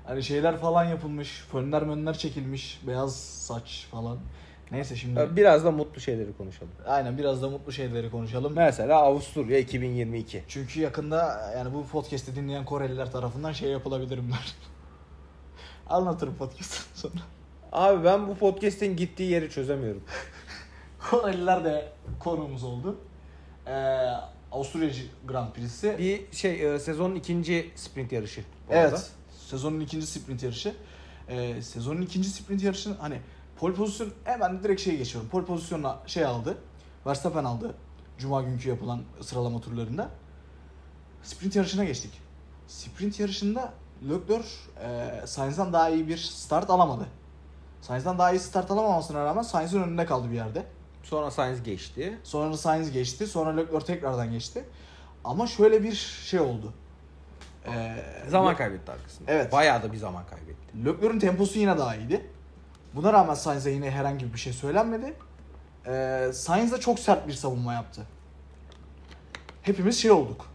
Hani şeyler falan yapılmış, fönler mönler çekilmiş, beyaz saç falan. Neyse şimdi Biraz da mutlu şeyleri konuşalım. aynen biraz da mutlu şeyleri konuşalım. Mesela Avusturya 2022. Çünkü yakında yani bu podcast'i dinleyen Koreliler tarafından şey yapılabilirim ben. (laughs) Anlatırım podcast'ın sonra. Abi ben bu podcast'in gittiği yeri çözemiyorum. (laughs) Koreliler de konuğumuz oldu. Ee, Avusturya Grand Prix'si. Bir şey e, sezonun ikinci sprint yarışı. bu arada. Evet. Sezonun ikinci sprint yarışı. Ee, sezonun ikinci sprint yarışının hani pole pozisyon hemen direkt şeye geçiyorum. Pole pozisyonuna şey aldı. Verstappen aldı. Cuma günkü yapılan sıralama turlarında. Sprint yarışına geçtik. Sprint yarışında Leclerc e, Sainz'dan daha iyi bir start alamadı. Sainz'dan daha iyi start alamamasına rağmen Sainz'in önünde kaldı bir yerde. Sonra Sainz geçti. Sonra Sainz geçti. Sonra Leclerc tekrardan geçti. Ama şöyle bir şey oldu. Ee, Zaman kaybetti arkasında. Evet. Bayağı da bir zaman kaybetti. Leclerc'in temposu yine daha iyiydi. Buna rağmen Sainz'e yine herhangi bir şey söylenmedi. Ee, Sainz de çok sert bir savunma yaptı. Hepimiz şey olduk.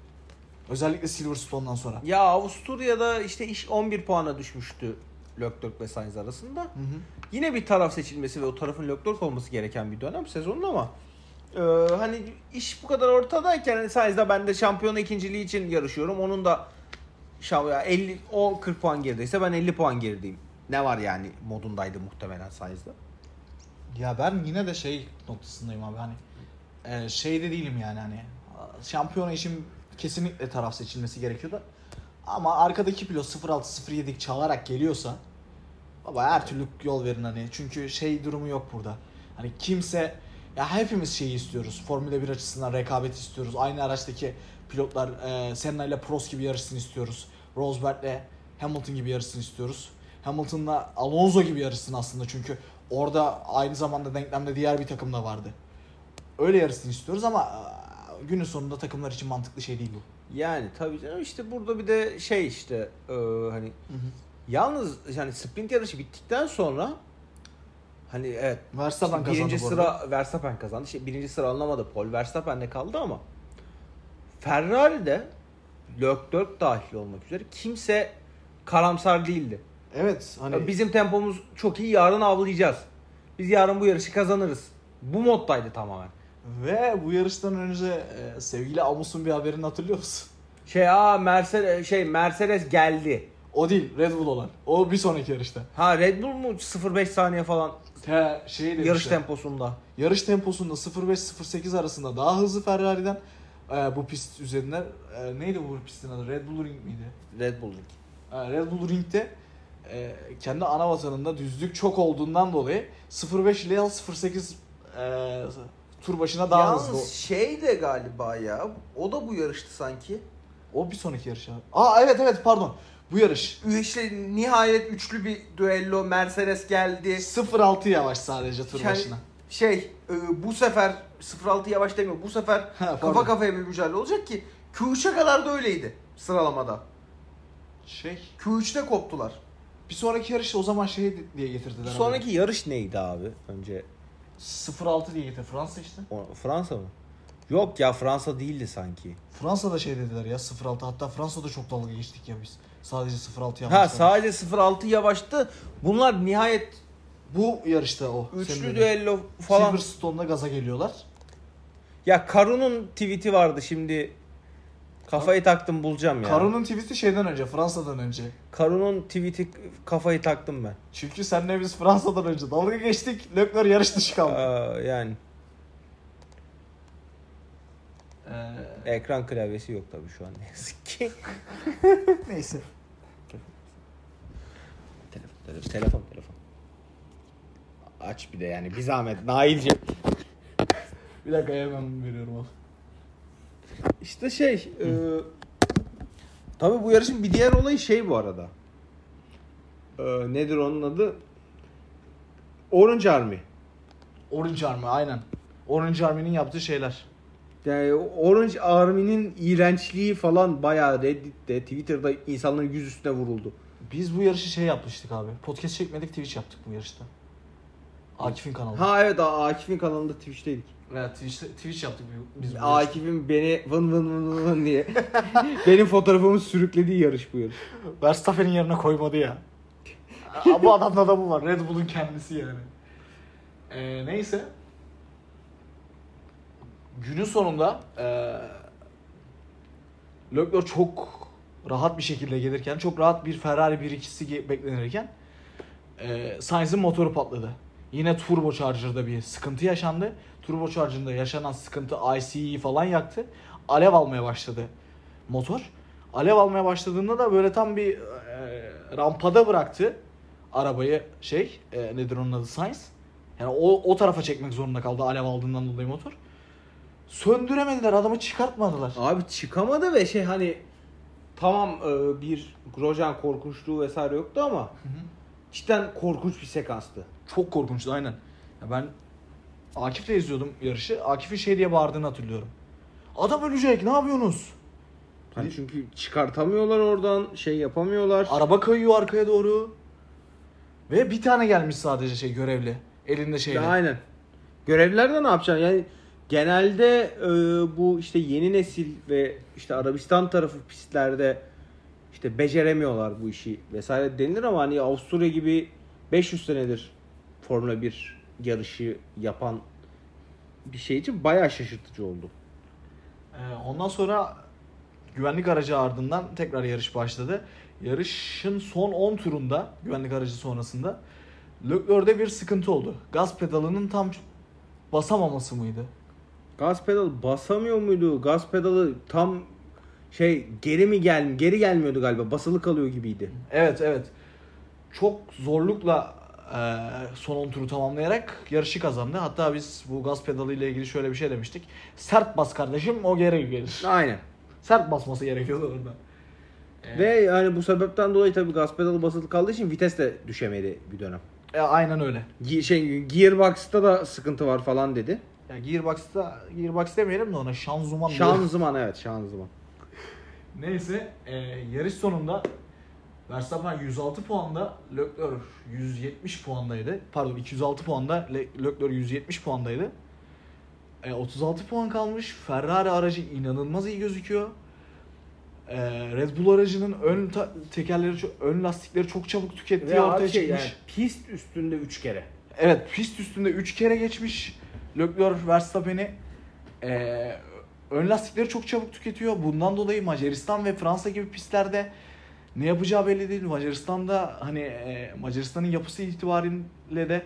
Özellikle Silverstone'dan sonra. Ya Avusturya'da işte iş 11 puana düşmüştü Leclerc ve Sainz arasında. Hı hı. Yine bir taraf seçilmesi ve o tarafın Leclerc olması gereken bir dönem sezonun ama e, hani iş bu kadar ortadayken hani Sainz'da ben de şampiyona ikinciliği için yarışıyorum. Onun da şampiyon 50 o 40 puan gerideyse ben 50 puan gerideyim. Ne var yani modundaydı muhtemelen Sainz'da. Ya ben yine de şey noktasındayım abi hani e, şeyde değilim yani hani şampiyona için kesinlikle taraf seçilmesi gerekiyordu. Ama arkadaki pilot 06-07 çalarak geliyorsa baba her türlü yol verin hani çünkü şey durumu yok burada. Hani kimse ya hepimiz şeyi istiyoruz. Formula 1 açısından rekabet istiyoruz. Aynı araçtaki pilotlar e, Senna ile Prost gibi yarışsın istiyoruz. Rosberg'le Hamilton gibi yarışsın istiyoruz. Hamilton'la Alonso gibi yarışsın aslında çünkü orada aynı zamanda denklemde diğer bir takım da vardı. Öyle yarışsın istiyoruz ama e, günün sonunda takımlar için mantıklı şey değil bu. Yani tabii canım işte burada bir de şey işte e, hani yalnız yani sprint yarışı bittikten sonra hani evet Verstappen işte kazandı birinci arada. sıra Verstappen kazandı. İşte birinci sıra alınamadı. Paul Verstappen'de kaldı ama Ferrari'de Leclerc dahil olmak üzere kimse karamsar değildi. Evet hani Bizim tempomuz çok iyi yarın avlayacağız. Biz yarın bu yarışı kazanırız. Bu moddaydı tamamen. Ve bu yarıştan önce e, sevgili Amus'un bir haberini hatırlıyor musun? Şey aa Mercedes şey Mercedes geldi. O değil Red Bull olan. O bir sonraki yarışta. Ha Red Bull mu 0.5 saniye falan Te, şey demişler. yarış temposunda. Yarış temposunda 0.5-0.8 arasında daha hızlı Ferrari'den. e, bu pist üzerinden. E, neydi bu pistin adı? Red Bull Ring miydi? Red Bull Ring. E, Red Bull Ring'de e, kendi ana vatanında düzlük çok olduğundan dolayı 0.5 ile 0.8 e, tur başına daha Yalnız hızlı. şey de galiba ya. O da bu yarıştı sanki. O bir sonraki yarış abi. Aa evet evet pardon. Bu yarış. İşte nihayet üçlü bir düello Mercedes geldi. 0.6 yavaş sadece tur Yani başına. Şey e, bu sefer 06 yavaş demiyor. Bu sefer Ha, kafa kafaya bir mücadele olacak ki Q3'e kadar da öyleydi sıralamada. Şey. Q3'te koptular. Bir sonraki yarış o zaman şey diye getirdiler. abi. Sonraki yarış neydi abi? Önce 0.6 diye getir. Fransa işte. o- Fransa mı? Yok ya Fransa değildi sanki. Fransa'da şey dediler ya 0.6 hatta Fransa'da çok dalga geçtik ya biz. Sadece 0.6 yapmışlar. Ha sadece 06 yavaştı. Bunlar nihayet Bu yarışta o. üçlü düello falan. Silverstone'da gaza geliyorlar. Ya Karun'un tweet'i vardı şimdi. Kafayı taktım bulacağım ya. Karun'un tweet'i şeyden önce, Fransa'dan önce. Karun'un tweet'i kafayı taktım ben. Çünkü senle biz Fransa'dan önce dalga geçtik. Leclerc yarış dışı kaldı. Aa, yani Ee, ekran klavyesi yok tabii şu an ne yazık ki. (laughs) neyse. telefon, telefon, telefon, telefon. Aç bir de yani bir zahmet Nail'cim. Bir dakika hemen veriyorum abi. İşte şey, e, tabii bu yarışın bir diğer olayı şey bu arada. E, nedir onun adı? Orange Army. Orange Army aynen. Orange Army'nin yaptığı şeyler. Yani Orange Army'nin iğrençliği falan bayağı Reddit'te, Twitter'da insanların yüz üstüne vuruldu. Biz bu yarışı şey yapmıştık abi. Podcast çekmedik Twitch yaptık bu yarışta. Akif'in kanalı. Ha evet Akif'in kanalında Twitch'teydik. Evet Twitch, Twitch yaptık biz bu yarışta. Akif'in beni vın vın vın vın diye (laughs) benim fotoğrafımı sürüklediği yarış bu yarış. Verstappen'in yerine koymadı ya. (laughs) Aa, bu adamda da bu var. Red Bull'un kendisi yani. Ee, neyse. Günün sonunda ee, Leclerc çok rahat bir şekilde gelirken, çok rahat bir Ferrari 1-2'si ge- beklenirken ee, Sainz'in motoru patladı. Yine turbocharger'da bir sıkıntı yaşandı. Turbocharger'da yaşanan sıkıntı IC'yi falan yaktı. Alev almaya başladı motor. Alev almaya başladığında da böyle tam bir e, rampada bıraktı arabayı şey e, nedir onun adı Sainz. Yani o, o tarafa çekmek zorunda kaldı alev aldığından dolayı motor. Söndüremediler adamı çıkartmadılar. Abi çıkamadı ve şey hani tamam e, bir Grosjean korkunçluğu vesaire yoktu ama cidden korkunç bir sekanstı. Çok korkunçtu aynen. Ya ben Akif'le izliyordum yarışı. Akif'in şey diye bağırdığını hatırlıyorum. Adam ölecek ne yapıyorsunuz? Hani çünkü çıkartamıyorlar oradan, şey yapamıyorlar. Araba kayıyor arkaya doğru. Ve bir tane gelmiş sadece şey görevli. Elinde şeyle. Aynen. Görevliler ne yapacaksın? Yani genelde e, bu işte yeni nesil ve işte Arabistan tarafı pistlerde işte beceremiyorlar bu işi vesaire denilir ama hani Avusturya gibi 500 senedir Formula 1 yarışı yapan bir şey için bayağı şaşırtıcı oldu. Ee, ondan sonra güvenlik aracı ardından tekrar yarış başladı. Yarışın son 10 turunda güvenlik aracı sonrasında Leclerc'de bir sıkıntı oldu. Gaz pedalının tam basamaması mıydı? Gaz pedalı basamıyor muydu? Gaz pedalı tam şey geri mi gel geri gelmiyordu galiba. Basılı kalıyor gibiydi. Evet evet. Çok zorlukla son 10 turu tamamlayarak yarışı kazandı. Hatta biz bu gaz pedalı ile ilgili şöyle bir şey demiştik. Sert bas kardeşim o geri gelir. Aynen. Sert basması gerekiyordu orada. Ee, Ve yani bu sebepten dolayı tabii gaz pedalı basılı kaldığı için vites de düşemedi bir dönem. e, aynen öyle. Ge- şey Gearbox'ta da sıkıntı var falan dedi. Ya Gearbox'ta Gearbox demeyelim de ona şanzıman diyelim. Şanzıman evet şanzıman. Neyse e, yarış sonunda Verstappen 106 puanda, Leclerc 170 puandaydı. Pardon 206 puanda, Le- Leclerc 170 puandaydı. E, 36 puan kalmış. Ferrari aracı inanılmaz iyi gözüküyor. E, Red Bull aracının ön ta- tekerleri, çok- ön lastikleri çok çabuk tükettiği ortaya çıkmış. pist üstünde 3 kere. Evet pist üstünde 3 kere geçmiş Leclerc Verstappen'i. Ee, ön lastikleri çok çabuk tüketiyor. Bundan dolayı Macaristan ve Fransa gibi pistlerde ne yapacağı belli değil. Macaristan'da hani e, Macaristan'ın yapısı itibariyle de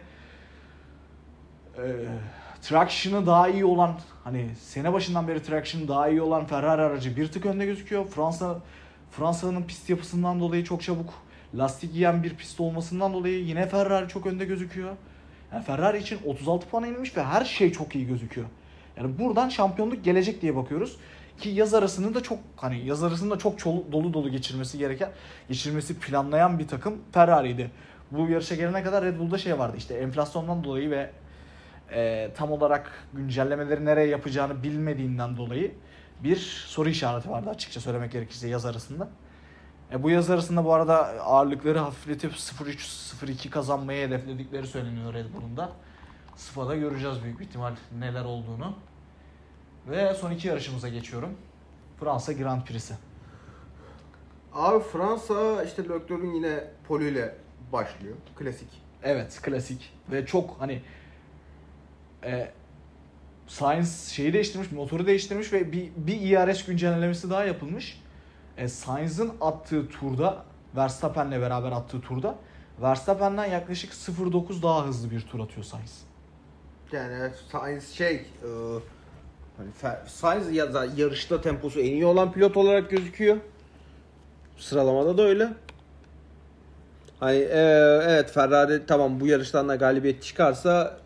e, traction'ı daha iyi olan hani sene başından beri traction'ı daha iyi olan Ferrari aracı bir tık önde gözüküyor. Fransa Fransa'nın pist yapısından dolayı çok çabuk lastik yiyen bir pist olmasından dolayı yine Ferrari çok önde gözüküyor. Yani Ferrari için 36 puan inmiş ve her şey çok iyi gözüküyor. Yani buradan şampiyonluk gelecek diye bakıyoruz. Ki yaz arasını da çok hani yaz arasını da çok dolu dolu geçirmesi gereken, geçirmesi planlayan bir takım Ferrari'ydi. Bu yarışa gelene kadar Red Bull'da şey vardı işte enflasyondan dolayı ve e, tam olarak güncellemeleri nereye yapacağını bilmediğinden dolayı bir soru işareti vardı açıkça söylemek gerekirse yaz arasında. E, bu yaz arasında bu arada ağırlıkları hafifletip 0-3-0-2 kazanmayı hedefledikleri söyleniyor Red Bull'un da. Spa'da göreceğiz büyük ihtimal neler olduğunu. Ve son iki yarışımıza geçiyorum. Fransa Grand Prix'si. Abi Fransa işte Leclerc'ün yine polüyle başlıyor. Klasik. Evet klasik ve çok hani e, Science şeyi değiştirmiş, motoru değiştirmiş ve bir, bir IRS güncellemesi daha yapılmış. E, Sainz'ın attığı turda Verstappen'le beraber attığı turda Verstappen'den yaklaşık 0.9 daha hızlı bir tur atıyor Sainz. Yani Sainz şey e, hani Sainz ya da yarışta temposu en iyi olan pilot olarak gözüküyor. Sıralamada da öyle. Hani e, evet Ferrari tamam bu yarıştan da galibiyet çıkarsa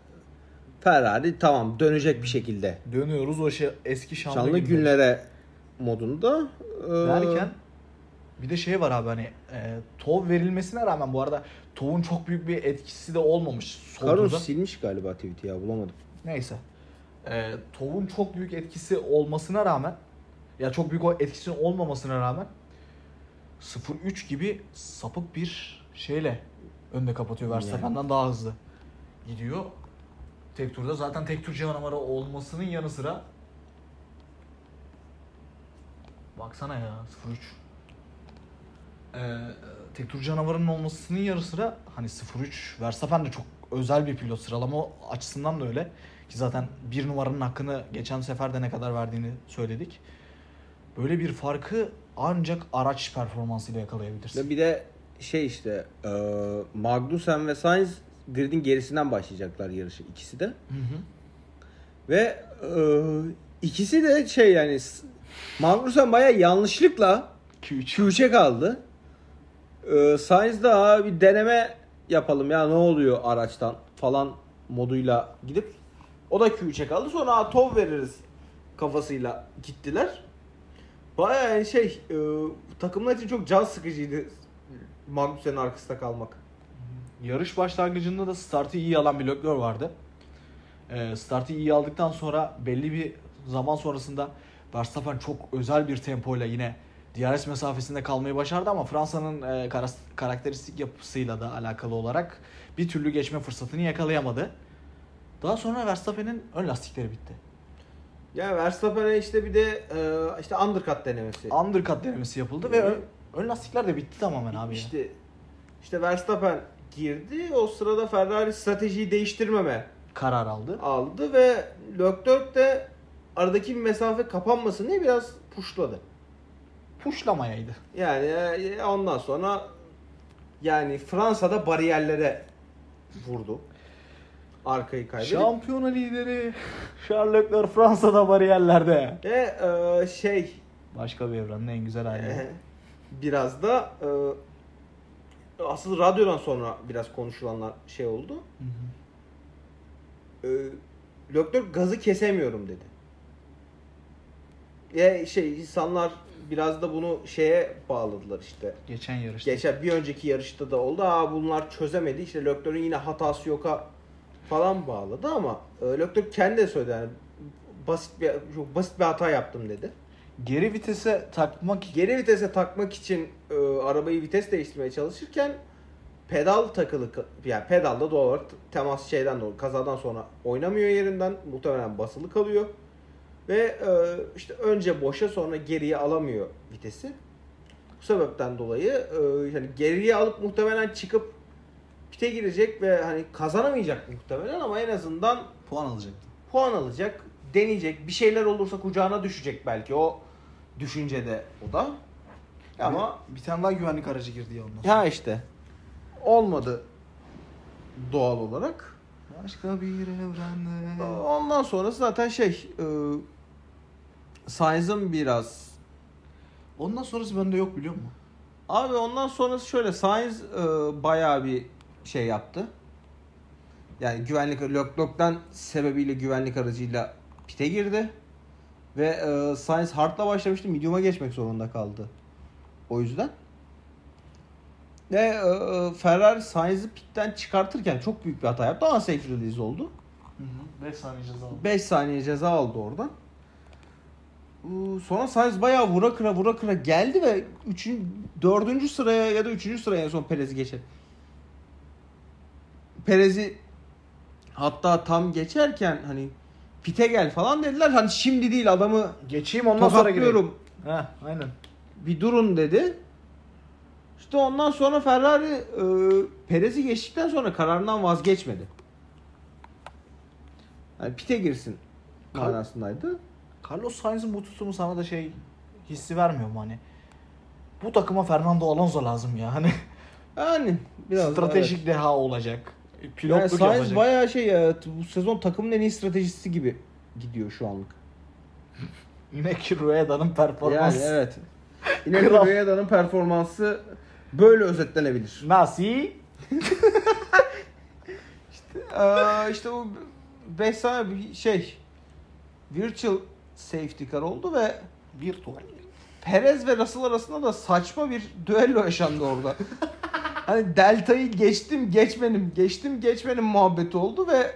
Ferrari tamam dönecek bir şekilde. Dönüyoruz o şey eski şanlı, Şanlı günlere. günlere modunda. E, derken bir de şey var abi hani e, TOV verilmesine rağmen bu arada TOV'un çok büyük bir etkisi de olmamış turda. silmiş galiba tweet'i ya bulamadım. Neyse. E, TOV'un çok büyük etkisi olmasına rağmen ya çok büyük o etkisinin olmamasına rağmen 0-3 gibi sapık bir şeyle önde kapatıyor Verstappen'den daha hızlı gidiyor. Tek turda zaten tek tur canavarı olmasının yanı sıra Baksana ya 0-3. Ee, tek tur canavarının olmasının yanı sıra hani 0-3 Verstappen de çok özel bir pilot sıralama açısından da öyle. Ki zaten bir numaranın hakkını geçen sefer de ne kadar verdiğini söyledik. Böyle bir farkı ancak araç performansıyla yakalayabilirsin. Bir de şey işte e, Magnussen ve Sainz gridin gerisinden başlayacaklar yarışı ikisi de. Hı hı. Ve e, ikisi de şey yani Magnussen baya yanlışlıkla Q3. Q3'e kaldı. E, Sainz daha bir deneme yapalım ya ne oluyor araçtan falan moduyla gidip o da Q3'e kaldı. Sonra "Aa, tov veririz kafasıyla gittiler. Baya yani şey e, takımlar için çok can sıkıcıydı Magnussen'in arkasında kalmak. Yarış başlangıcında da startı iyi alan bir Leclerc vardı. Ee, startı iyi aldıktan sonra belli bir zaman sonrasında Verstappen çok özel bir tempoyla yine DRS mesafesinde kalmayı başardı ama Fransa'nın e, karakteristik yapısıyla da alakalı olarak bir türlü geçme fırsatını yakalayamadı. Daha sonra Verstappen'in ön lastikleri bitti. Ya Verstappen'e işte bir de e, işte undercut denemesi. Undercut denemesi yapıldı ve ön, ön lastikler de bitti tamamen abi. ya. İşte işte Verstappen girdi. O sırada Ferrari stratejiyi değiştirmeme Karar aldı. aldı ve Leclerc de aradaki bir mesafe kapanmasın diye biraz pushladı. Puşlamayaydı. Yani e, ondan sonra yani Fransa'da bariyerlere vurdu. Arkayı kaybedip. Şampiyona lideri Charles Fransa'da bariyerlerde. Ve e, şey Başka bir evrenin en güzel hali. e, biraz da e, asıl radyodan sonra biraz konuşulanlar şey oldu. Hı hı. e, Leclerc gazı kesemiyorum dedi. Ya şey insanlar biraz da bunu şeye bağladılar işte. Geçen yarışta. Geçen bir önceki yarışta da oldu. Aa bunlar çözemedi. İşte Leclerc'in yine hatası yoka falan bağladı ama e, Leclerc kendi de söyledi yani basit bir çok basit bir hata yaptım dedi. Geri vitese takmak Geri vitese takmak için e, arabayı vites değiştirmeye çalışırken pedal takılı yani pedalda doğal olarak temas şeyden dolayı kazadan sonra oynamıyor yerinden muhtemelen basılı kalıyor ve e, işte önce boşa sonra geriye alamıyor vitesi. Bu sebepten dolayı e, yani geriye alıp muhtemelen çıkıp pite girecek ve hani kazanamayacak muhtemelen ama en azından puan alacaktı. puan alacak, deneyecek. Bir şeyler olursa kucağına düşecek belki o düşüncede o da. Ama bir tane daha güvenlik aracı girdi ya ondan sonra. ya işte olmadı doğal olarak. Başka bir evrende. Ondan sonrası zaten şey e, Sainz'ın biraz Ondan sonrası bende yok biliyor musun? Abi ondan sonrası şöyle Sainz e, bayağı bir şey yaptı. Yani güvenlik Leclerc'ten sebebiyle güvenlik aracıyla pite girdi. Ve e, Sainz hardla başlamıştı. Medium'a geçmek zorunda kaldı. O yüzden. Ve e, Ferrari Sainz'i pitten çıkartırken çok büyük bir hata yaptı. Ama safe release oldu. 5 saniye ceza aldı. 5 saniye ceza aldı oradan. Sonra Sainz bayağı vura kıra vura kıra geldi ve 3. 4. sıraya ya da 3. sıraya en son Perez'i geçer. Perez'i hatta tam geçerken hani pite gel falan dediler. Hani şimdi değil adamı Geçeyim ondan sonra gireyim. Heh, aynen. Bir durun dedi. İşte ondan sonra Ferrari e, Perez'i geçtikten sonra kararından vazgeçmedi. Yani pite girsin Kal- manasındaydı. Carlos Sainz'in bu tutumu sana da şey hissi vermiyor mu hani? Bu takıma Fernando Alonso lazım ya. Hani Yani biraz stratejik deha olacak. Evet. Yani Pilotluk Sainz yapacak. bayağı şey ya, bu sezon takımın en iyi stratejisi gibi gidiyor şu anlık. (laughs) Yine ki Rueda'nın performansı. Yani evet. (laughs) Yine. Rueda'nın performansı böyle özetlenebilir. Nasıl? (laughs) Ee, işte bu 5 saniye bir şey virtual safety car oldu ve Virtual. Perez ve Russell arasında da saçma bir düello yaşandı orada. Hani deltayı geçtim geçmedim, geçtim geçmedim muhabbeti oldu ve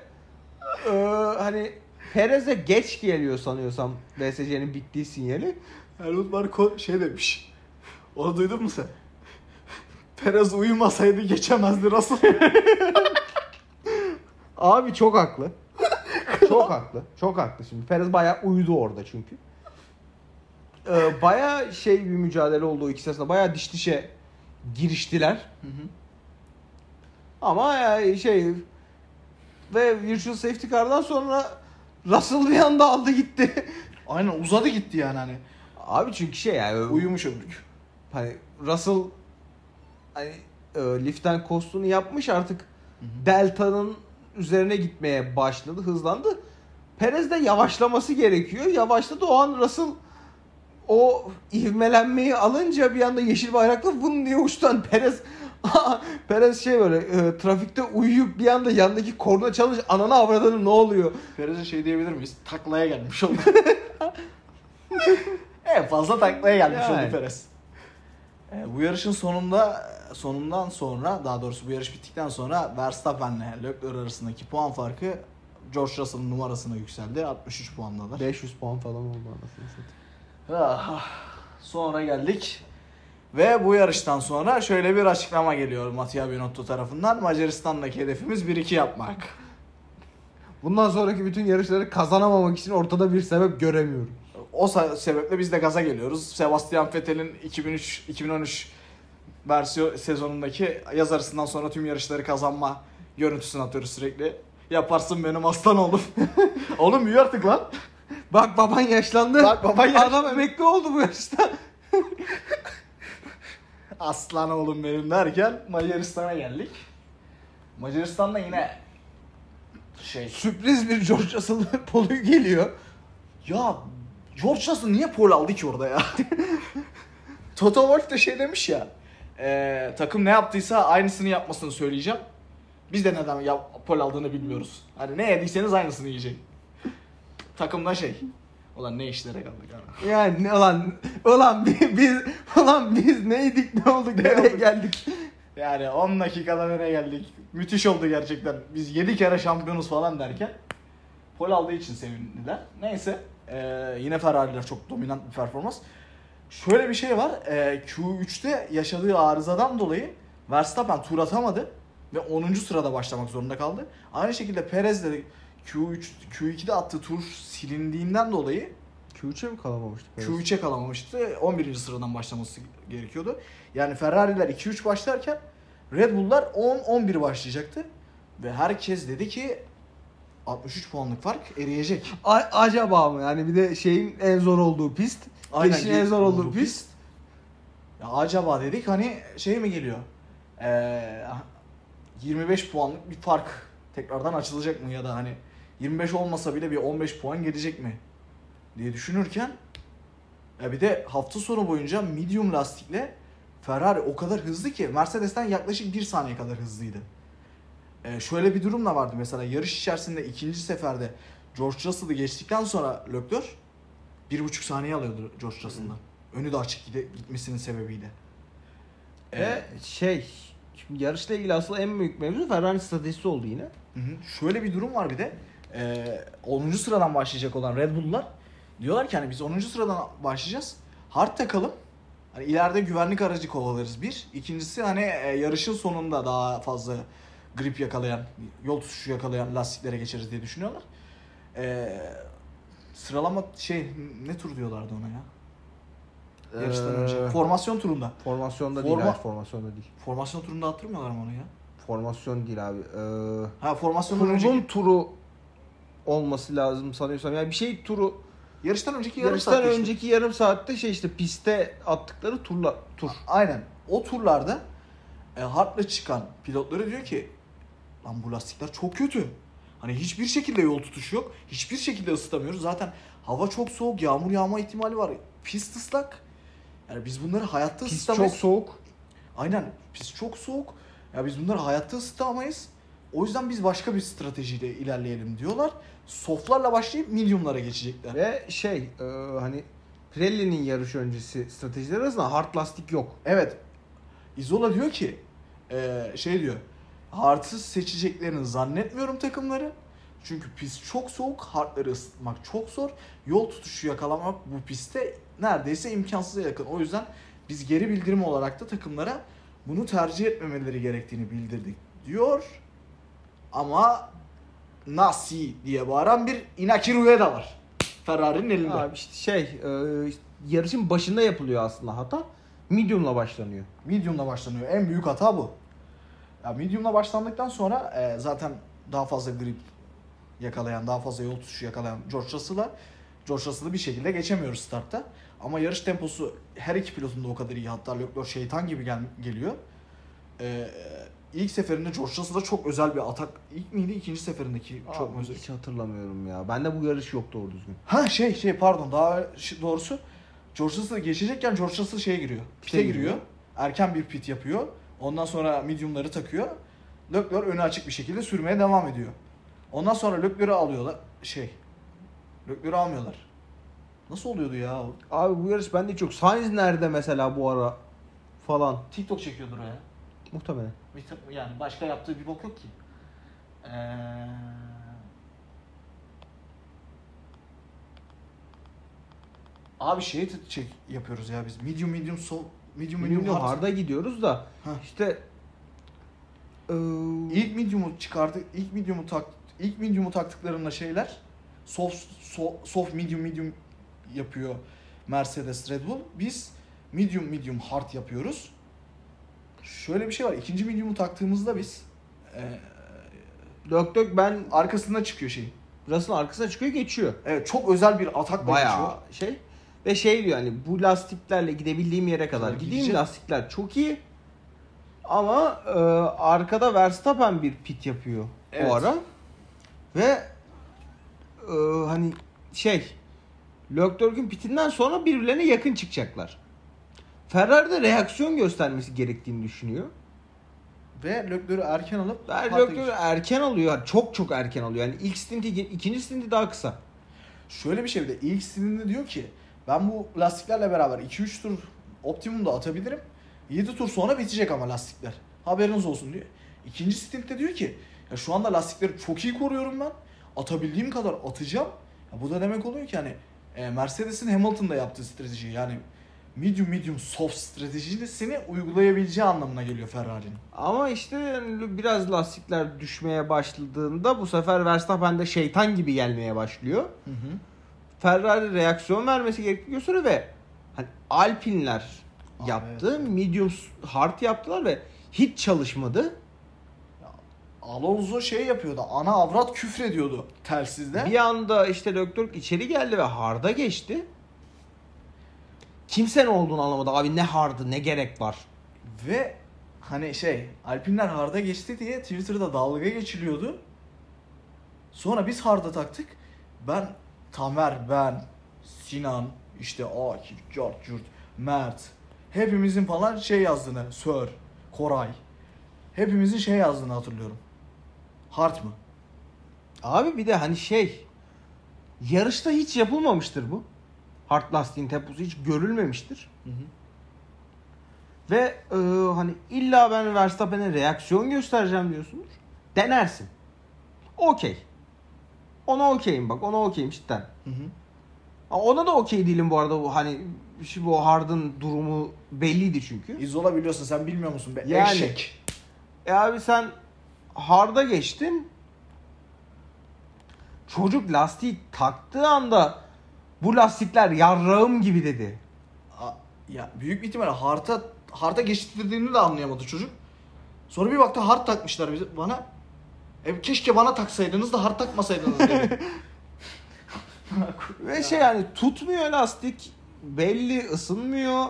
e, hani Perez'e geç geliyor sanıyorsam BSC'nin bittiği sinyali. Helmut Marko şey demiş. Onu duydun mu sen? Perez uyumasaydı geçemezdi Russell. (laughs) Abi çok haklı. çok haklı. Çok haklı şimdi. Perez bayağı uyudu orada çünkü. Ee, bayağı şey bir mücadele oldu o ikisi arasında. Bayağı diş dişe giriştiler. Ama yani şey ve Virtual Safety Car'dan sonra Russell bir anda aldı gitti. (laughs) Aynen uzadı gitti yani hani. Abi çünkü şey yani Uyumuş ömrük. hani Russell hani e, liften kostunu yapmış artık Delta'nın üzerine gitmeye başladı, hızlandı. Perez de yavaşlaması gerekiyor. Yavaşladı o an Russell o ivmelenmeyi alınca bir anda yeşil bayrakla vın diye uçtan Perez (laughs) Perez şey böyle e, trafikte uyuyup bir anda yandaki korna çalış anana avradını ne oluyor? Perez'e şey diyebilir miyiz? Taklaya gelmiş oldu. (laughs) en fazla taklaya gelmiş Yani. oldu Perez. E, bu yarışın sonunda sonundan sonra daha doğrusu bu yarış bittikten sonra Verstappen'le Leclerc arasındaki puan farkı George Russell'ın numarasına yükseldi. 63 puandalar. 500 puan falan oldu anasını satayım. Ah, Sonra geldik. Ve bu yarıştan sonra şöyle bir açıklama geliyor Mattia Binotto tarafından. Macaristan'daki hedefimiz 1-2 yapmak. Bundan sonraki bütün yarışları kazanamamak için ortada bir sebep göremiyorum. O sebeple biz de gaza geliyoruz. Sebastian Vettel'in 2003 2013 versiyon sezonundaki yaz arasından sonra tüm yarışları kazanma görüntüsünü atıyoruz sürekli. Yaparsın benim aslan oğlum. (laughs) oğlum büyü artık lan. Bak baban yaşlandı. Bak baban yaşlandı. Adam emekli oldu bu yarışta. (laughs) Aslan oğlum benim derken Macaristan'a geldik. Macaristan'da yine şey Sürpriz bir George Russell (laughs) polu geliyor. Ya George Russell niye pole aldı ki orada ya? (laughs) Toto Wolff de şey demiş ya. e, takım ne yaptıysa aynısını yapmasını söyleyeceğim. Biz de neden ya, pole aldığını bilmiyoruz. Hani ne yediyseniz aynısını yiyecek. Takımda şey. Ulan ne işlere kaldık abi. Yani ne ulan ulan biz, biz ulan biz neydik ne olduk nereye olduk? geldik. Yani 10 dakikada nereye geldik. Müthiş oldu gerçekten. Biz 7 kere şampiyonuz falan derken. Pole aldığı için sevindiler. Neyse. e, yine Ferrari'ler çok dominant bir performans. Şöyle bir şey var. e, Q3'te yaşadığı arızadan dolayı Verstappen tur atamadı. Ve 10. sırada başlamak zorunda kaldı. Aynı şekilde Perez de Q3, Q2'de attığı tur silindiğinden dolayı Q3'e mi kalamamıştı? Q3'e kalamamıştı. 11. sıradan başlaması gerekiyordu. Yani Ferrari'ler 2-3 başlarken Red Bull'lar 10-11 başlayacaktı. Ve herkes dedi ki 63 puanlık fark eriyecek. A- acaba mı? Yani bir de şeyin en zor olduğu pist. Geçişin en zor olduğu pist. Ya acaba dedik hani şey mi geliyor? Ee, 25 puanlık bir fark tekrardan açılacak mı ya da hani 25 olmasa bile bir 15 puan gelecek mi diye düşünürken ya bir de hafta sonu boyunca medium lastikle Ferrari o kadar hızlı ki Mercedes'ten yaklaşık 1 saniye kadar hızlıydı. Ee, şöyle bir durum da vardı mesela yarış içerisinde ikinci seferde George Russell'ı geçtikten sonra Leclerc bir buçuk saniye alıyordu George Russell'dan. Önü de açık gide- gitmesinin sebebiyle. Ee, Ve şey şimdi yarışla ilgili asıl en büyük mevzu Ferrari stratejisi oldu yine. Hı hı. Şöyle bir durum var bir de. Ee, 10. sıradan başlayacak olan Red Bull'lar diyorlar ki hani biz 10. sıradan başlayacağız. Hard takalım. Hani ileride güvenlik aracı kovalarız bir. İkincisi hani e, yarışın sonunda daha fazla grip yakalayan, yol tutuşu yakalayan lastiklere geçeriz diye düşünüyorlar. Ee, sıralama şey ne tur diyorlardı ona ya? Yarıştan önce. Ee, Formasyon turunda. formasyonda Forma- değil hayır formasyonda değil. Formasyon turunda attırmıyorlar mı onu ya? Formasyon değil abi. Ee, Ha formasyondan kurulum önceki turu olması lazım sanıyorsam. Yani bir şey turu yarıştan önceki yarım yarıştan saat geçti. önceki yarım saatte şey işte piste attıkları turla tur. Aynen. O turlarda e, Hart'la çıkan pilotları diyor ki lan bu lastikler çok kötü. Hani hiçbir şekilde yol tutuşu yok. Hiçbir şekilde ısıtamıyoruz. Zaten hava çok soğuk. Yağmur yağma ihtimali var. Pist ıslak. Yani biz bunları hayatta Pist ısıtamayız. çok soğuk. Aynen. Pist çok soğuk. Ya biz bunları hayatta ısıtamayız. O yüzden biz başka bir stratejiyle ilerleyelim diyorlar. Softlarla başlayıp mediumlara geçecekler. Ve şey e, hani Pirelli'nin yarış öncesi stratejileri arasında hard lastik yok. Evet. Izola diyor ki eee, şey diyor. Hard'sız seçeceklerini zannetmiyorum takımları. Çünkü pist çok soğuk, hardları ısıtmak çok zor. Yol tutuşu yakalamak bu pistte neredeyse imkansıza yakın. O yüzden biz geri bildirim olarak da takımlara bunu tercih etmemeleri gerektiğini bildirdik diyor. Ama Nasi diye bağıran bir Inaki Rueda var. Ferrari'nin elinde. Abi işte şey e, yarışın başında yapılıyor aslında hata. Medium'la başlanıyor. Medium'la başlanıyor. En büyük hata bu. Ya medium'la başlandıktan sonra e, zaten daha fazla grip yakalayan, daha fazla yol tutuşu yakalayan George Russell'a George Russell'ı bir şekilde geçemiyoruz startta. Ama yarış temposu her iki pilotun da o kadar iyi. Hatta Leclerc şeytan gibi gel- geliyor. E, ilk seferinde George Russell'a çok özel bir atak. İlk miydi ikinci seferindeki çok Abi özel. hiç hatırlamıyorum ya. Bende bu yarış yok doğru düzgün. Ha şey şey pardon daha doğrusu George Russell geçecekken George Russell şeye giriyor. Pite giriyor. giriyor. Erken bir pit yapıyor. Ondan sonra mediumları takıyor. Leclerc önü açık bir şekilde sürmeye devam ediyor. Ondan sonra Leclerc'i alıyorlar. Şey. Leclerc'i almıyorlar. Nasıl oluyordu ya? Abi bu yarış bende hiç yok. Sainz nerede mesela bu ara falan. TikTok çekiyordur o ya. Muhtemelen. Yani başka yaptığı bir bok yok ki. Ee... Abi şey çek yapıyoruz ya biz. Medium medium so medium medium Medium hard. hard'a gidiyoruz da Heh. işte e, İlk medium'u çıkardık. ilk medium'u tak ilk medium'u taktıklarında şeyler soft so- soft medium medium yapıyor Mercedes Red Bull. Biz medium medium hard yapıyoruz. Şöyle bir şey var. İkinci medium'u taktığımızda biz e, dök dök ben arkasında çıkıyor şey. Russell'ın arkasına çıkıyor geçiyor. Evet çok özel bir geçiyor. Bayağı şey. Ve şey diyor hani bu lastiklerle gidebildiğim yere kadar Kadar gideyim gideceğim. lastikler çok iyi. Ama e, arkada Verstappen bir pit yapıyor Evet. o ara. Ve e, hani şey Leclerc'in pitinden sonra birbirlerine yakın çıkacaklar. Ferrari de reaksiyon göstermesi gerektiğini düşünüyor. Ve Leclerc'i erken alıp geçiyor. erken alıyor. Çok çok erken alıyor. Yani ilk stinti, ikinci stinti daha kısa. Şöyle bir şey bir de ilk stilinde diyor ki ben bu lastiklerle beraber 2-3 tur optimumda atabilirim. 7 tur sonra bitecek ama lastikler. Haberiniz olsun diyor. İkinci stintte diyor ki ya şu anda lastikleri çok iyi koruyorum ben. Atabildiğim kadar atacağım. Ya bu da demek oluyor ki hani e, Mercedes'in Hamilton'da yaptığı strateji yani medium medium soft stratejisini uygulayabileceği anlamına geliyor Ferrari'nin. Ama işte yani biraz lastikler düşmeye başladığında bu sefer Verstappen de şeytan gibi gelmeye başlıyor. Hı hı. Ferrari reaksiyon vermesi gerektiğini gösteriyor ve hani Alpinler Abi yaptı. evet. Medium hard yaptılar ve hiç çalışmadı. Alonso şey yapıyordu. Ana avrat küfrediyordu telsizde. Bir anda işte Leclerc içeri geldi ve hard'a geçti. Kimse ne olduğunu anlamadı. Abi ne hard'ı ne gerek var. Ve hani şey Alpinler harda geçti diye Twitter'da dalga geçiliyordu. Sonra biz harda taktık. Ben, Tamer, ben, Sinan, işte Akif, Cart, Cürt, Mert. Hepimizin falan şey yazdığını, Sör, Koray. Hepimizin şey yazdığını hatırlıyorum. Hard mı? Abi bir de hani şey yarışta hiç yapılmamıştır bu. Hard lastiğin temposu hiç görülmemiştir. Hı hı. Ve e, hani illa ben Verstappen'e reaksiyon göstereceğim diyorsunuz. Denersin. Okey. Ona okeyim bak. Ona okeyim cidden. Hı hı. Ona da okey değilim bu arada. Bu hani şu bu Hard'ın durumu belliydi çünkü. İzola biliyorsun sen bilmiyor musun be? Yani. Eşek. E abi sen Hard'a geçtin. Çocuk lastiği taktığı anda bu lastikler yarrağım gibi dedi. A- Ya büyük bir ihtimalle harta harta geçtirdiğini de anlayamadı çocuk. Sonra bir baktı hard takmışlar bize bana. E, keşke bana taksaydınız da hard takmasaydınız dedi. (laughs) Ve şey yani tutmuyor lastik. Belli ısınmıyor.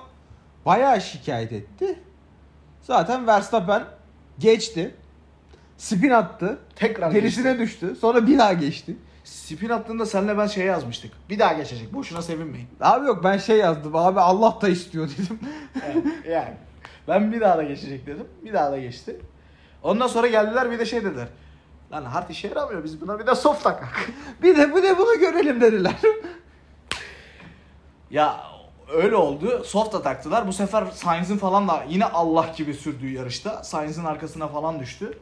Bayağı şikayet etti. Zaten Verstappen geçti. Spin attı. Tekrar Gerisine düştü. Sonra bir daha geçti. Spin attığında senle ben şey yazmıştık. Bir daha geçecek. Boşuna sevinmeyin. Abi yok ben şey yazdım. Abi Allah da istiyor dedim. Yani, yani. Ben bir daha da geçecek dedim. Bir daha da geçti. Ondan sonra geldiler bir de şey dediler. Lan hard işe yaramıyor biz buna bir de soft takak. (laughs) bir de bu de bunu görelim dediler. ya öyle oldu. Soft da taktılar. Bu sefer Sainz'in falan da yine Allah gibi sürdüğü yarışta. Sainz'in arkasına falan düştü.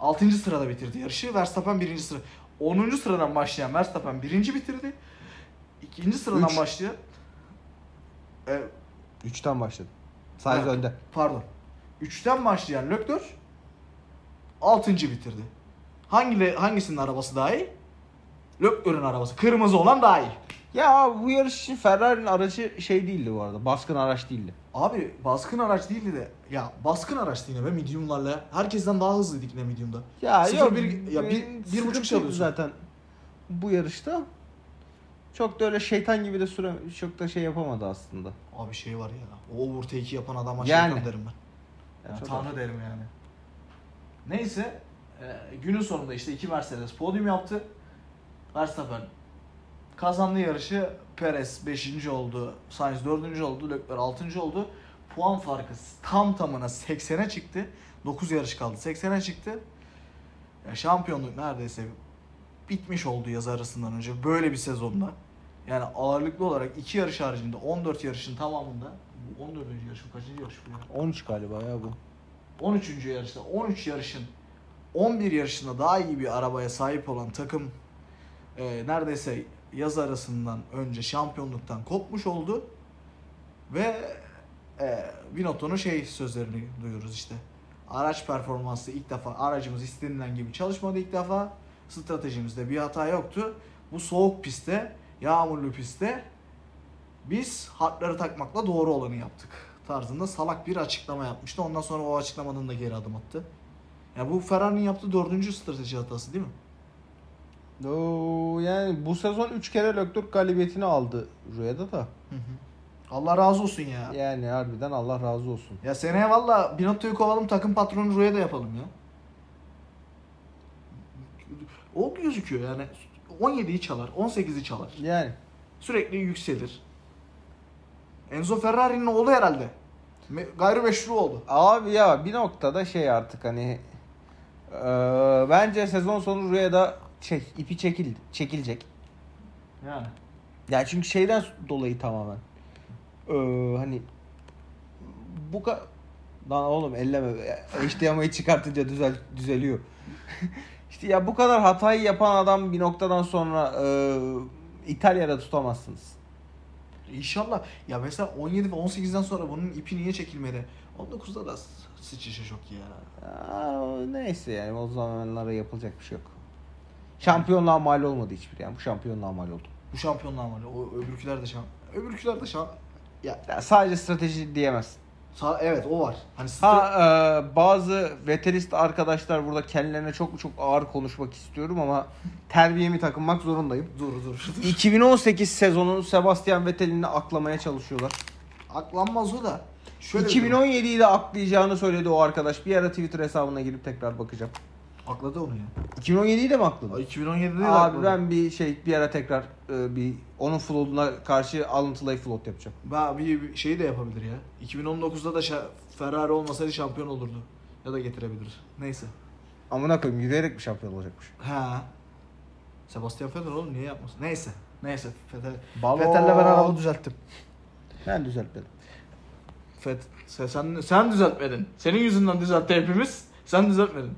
6. sırada bitirdi yarışı. Verstappen 1. sıra. 10. sıradan başlayan Verstappen 1. bitirdi. 2. sıradan Üç. başlayan e, Üçten başladı. Sadece Ha. önde. pardon. 3'ten başlayan Leclerc 6. bitirdi. Hangi hangisinin arabası daha iyi? Leclerc'ün arabası. Kırmızı olan daha iyi. Ya bu yarış için Ferrari'nin aracı şey değildi bu arada. Baskın araç değildi. Abi baskın araç değildi de ya baskın araçtı yine be mediumlarla. Herkesten daha hızlıydık yine mediumda. Ya Sıfır yok. bir- ya bir- bir buçuk çalıyorsun. zaten bu yarışta. Çok da öyle şeytan gibi de süre çok da şey yapamadı aslında. Abi şey var ya. O overtake'i yapan adama Yani. şeytan derim ben. Ya Ya çok tanrı derim yani. Neyse e, günün sonunda işte iki Mercedes podyum yaptı. Verstappen kazandı yarışı. Perez 5. oldu. Sainz 4. oldu. Leclerc 6. oldu. Puan farkı tam tamına 80'e çıktı. 9 yarış kaldı. 80'e çıktı. Ya şampiyonluk neredeyse bitmiş oldu yaz arasından önce böyle bir sezonda. Yani ağırlıklı olarak iki yarış haricinde 14 yarışın tamamında bu 14. yarış mı kaçıncı yarış bu ya? 13 galiba ya bu. 13. yarışta 13 yarışın 11 yarışında daha iyi bir arabaya sahip olan takım e, neredeyse yaz arasından önce şampiyonluktan kopmuş oldu ve e, Binotto'nun şey sözlerini duyuyoruz işte. Araç performansı ilk defa aracımız istenilen gibi çalışmadı ilk defa. Stratejimizde bir hata yoktu. Bu soğuk pistte, yağmurlu pistte biz hatları takmakla doğru olanı yaptık tarzında salak bir açıklama yapmıştı. Ondan sonra o açıklamadan da geri adım attı. Ya bu Ferrari'nin yaptığı dördüncü strateji hatası değil mi? Oo, yani bu sezon 3 kere Leclerc galibiyetini aldı Rüya'da da. Allah razı olsun ya. Ya, Yani harbiden Allah razı olsun. seneye valla Binotto'yu kovalım takım patronu Ruya da yapalım ya. O gözüküyor yani. 17'yi çalar, 18'i çalar. Yani Sürekli yükselir. Enzo Ferrari'nin oğlu herhalde. Me- gayrimeşru oldu. abi ya bir noktada şey artık hani eee, bence sezon sonu Rüya'da şey ipi çekil çekilecek. Yani. Ya çünkü şeyden dolayı tamamen. Eee, hani bu ka Lan oğlum elleme. HDMI'yi çıkartınca düzel düzeliyor. (laughs) işte ya bu kadar hatayı yapan adam bir noktadan sonra eee, İtalya'da tutamazsınız. İnşallah. Ya mesela 17 ve 18'den sonra bunun ipi niye çekilmedi? 19'da da sıçışa çok iyi ya. Neyse yani o zamanlara yapılacak bir şey yok. Şampiyonluğa mal olmadı hiçbir yani. Bu şampiyonluğa mal oldu. Bu şampiyonlar var. O öbürküler de şamp. Öbürküler de şamp. Ya Ya sadece strateji diyemezsin. sağ evet o var. Hani stra- Ha e, bazı veterist arkadaşlar burada kendilerine çok çok ağır konuşmak istiyorum ama terbiyemi takınmak zorundayım. dur dur dur. (laughs) 2018 sezonunu Sebastian Vettel'ini aklamaya çalışıyorlar. Aklanmaz o da. Şöyle bir durum. 2017'yi de aklayacağını söyledi o arkadaş. Bir ara Twitter hesabına girip tekrar bakacağım. Akladı onu ya. 2017'yi de mi aklın? Ay, 2017'de de Abi akladı. ben bir şey bir ara tekrar e, bir onun float'una karşı alıntılayıp float yapacağım. Ben bir, bir şeyi de yapabilir ya. 2019'da da şa- Ferrari olmasaydı şampiyon olurdu. Ya da getirebilir. Neyse. Amına koyayım yürüyerek mi şampiyon olacakmış? Ha. Sebastian Vettel oğlum niye yapmasın? Neyse. Neyse. Vettel. Balon. Vettel'le ben aramı düzelttim. Ben düzeltmedim. Fet, sen, sen, sen düzeltmedin. Senin yüzünden düzeltti hepimiz. Sen düzeltmedin.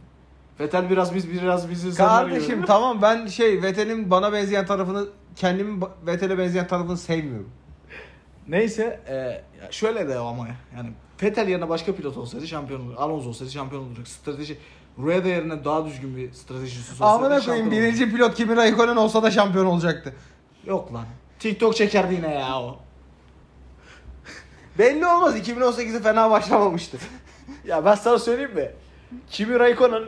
Vettel biraz biz biraz biz insanlar gibi. Kardeşim tamam ben şey Vettel'in bana benzeyen tarafını kendimin ba- Vettel'e benzeyen tarafını sevmiyorum. Neyse e, şöyle de ama yani Vettel yerine başka pilot olsaydı şampiyon olur. Alonso olsaydı şampiyon olacak. Strateji Rueda yerine daha düzgün bir stratejisi olsaydı Amına koyayım şampiyon birinci pilot Kimi Raikkonen olsa da şampiyon olacaktı. Yok lan. TikTok çekerdi yine ya o. Belli olmaz 2018'i fena başlamamıştı. Ya ben sana söyleyeyim mi? Kimi Raikkonen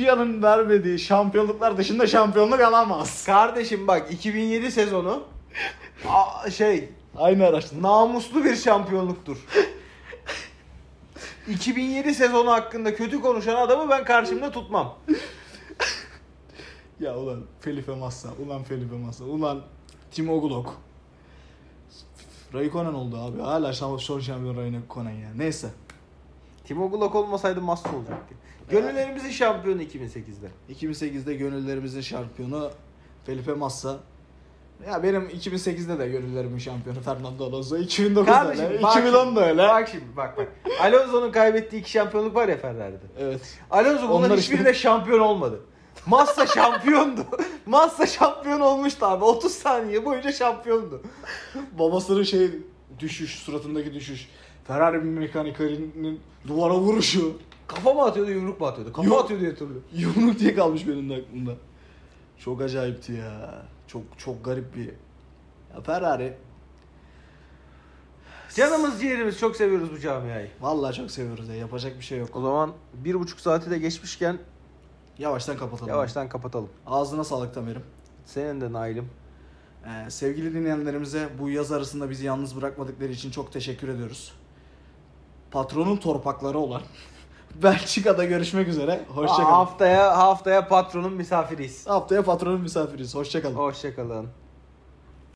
FIA'nın vermediği şampiyonluklar dışında şampiyonluk alamaz. Kardeşim bak 2007 sezonu a- şey Aynı araçta. namuslu bir şampiyonluktur. 2007 sezonu hakkında kötü konuşan adamı ben karşımda tutmam. Ya ulan Felipe Massa, ulan Felipe Massa, ulan Timo Glock. Raikkonen oldu abi. Hala şam- son şampiyon Raikkonen ya. Neyse. Timo Glock olmasaydı Massa olacaktı. Gönüllerimizin şampiyonu 2008'de. 2008'de gönüllerimizin şampiyonu Felipe Massa. Ya benim 2008'de de gönüllerimin şampiyonu Fernando Alonso. 2009'da Kardeşim öyle. bak 2010'da öyle. Bak şimdi bak bak. Alonso'nun kaybettiği iki şampiyonluk var ya Ferrari'de. Evet. Alonso bunların Onlar hiçbirinde şampiyon olmadı. Massa şampiyondu. (laughs) Massa şampiyon olmuştu abi. 30 saniye boyunca şampiyondu. Babasının şey düşüş, suratındaki düşüş. Ferrari mekanikerinin duvara vuruşu. Kafa mı atıyordu yumruk mu atıyordu? Kafa Yok. atıyordu diye türlü. (laughs) Yumruk diye kalmış benim de aklımda. Çok acayipti ya. Çok çok garip bir. Ya Ferrari Canımız ciğerimiz çok seviyoruz bu camiayı. vallahi çok seviyoruz ya. Yapacak bir şey yok. O zaman bir buçuk saati de geçmişken Yavaştan kapatalım. yavaştan kapatalım. Ağzına sağlık Tamer'im. Senin de Nail'im. Ee, sevgili dinleyenlerimize bu yaz arasında bizi yalnız bırakmadıkları için çok teşekkür ediyoruz. Patronun torpakları olan Belçika'da görüşmek üzere. Hoşçakalın. Haftaya haftaya patronun misafiriyiz. Haftaya patronun misafiriyiz. Hoşçakalın. Hoşçakalın.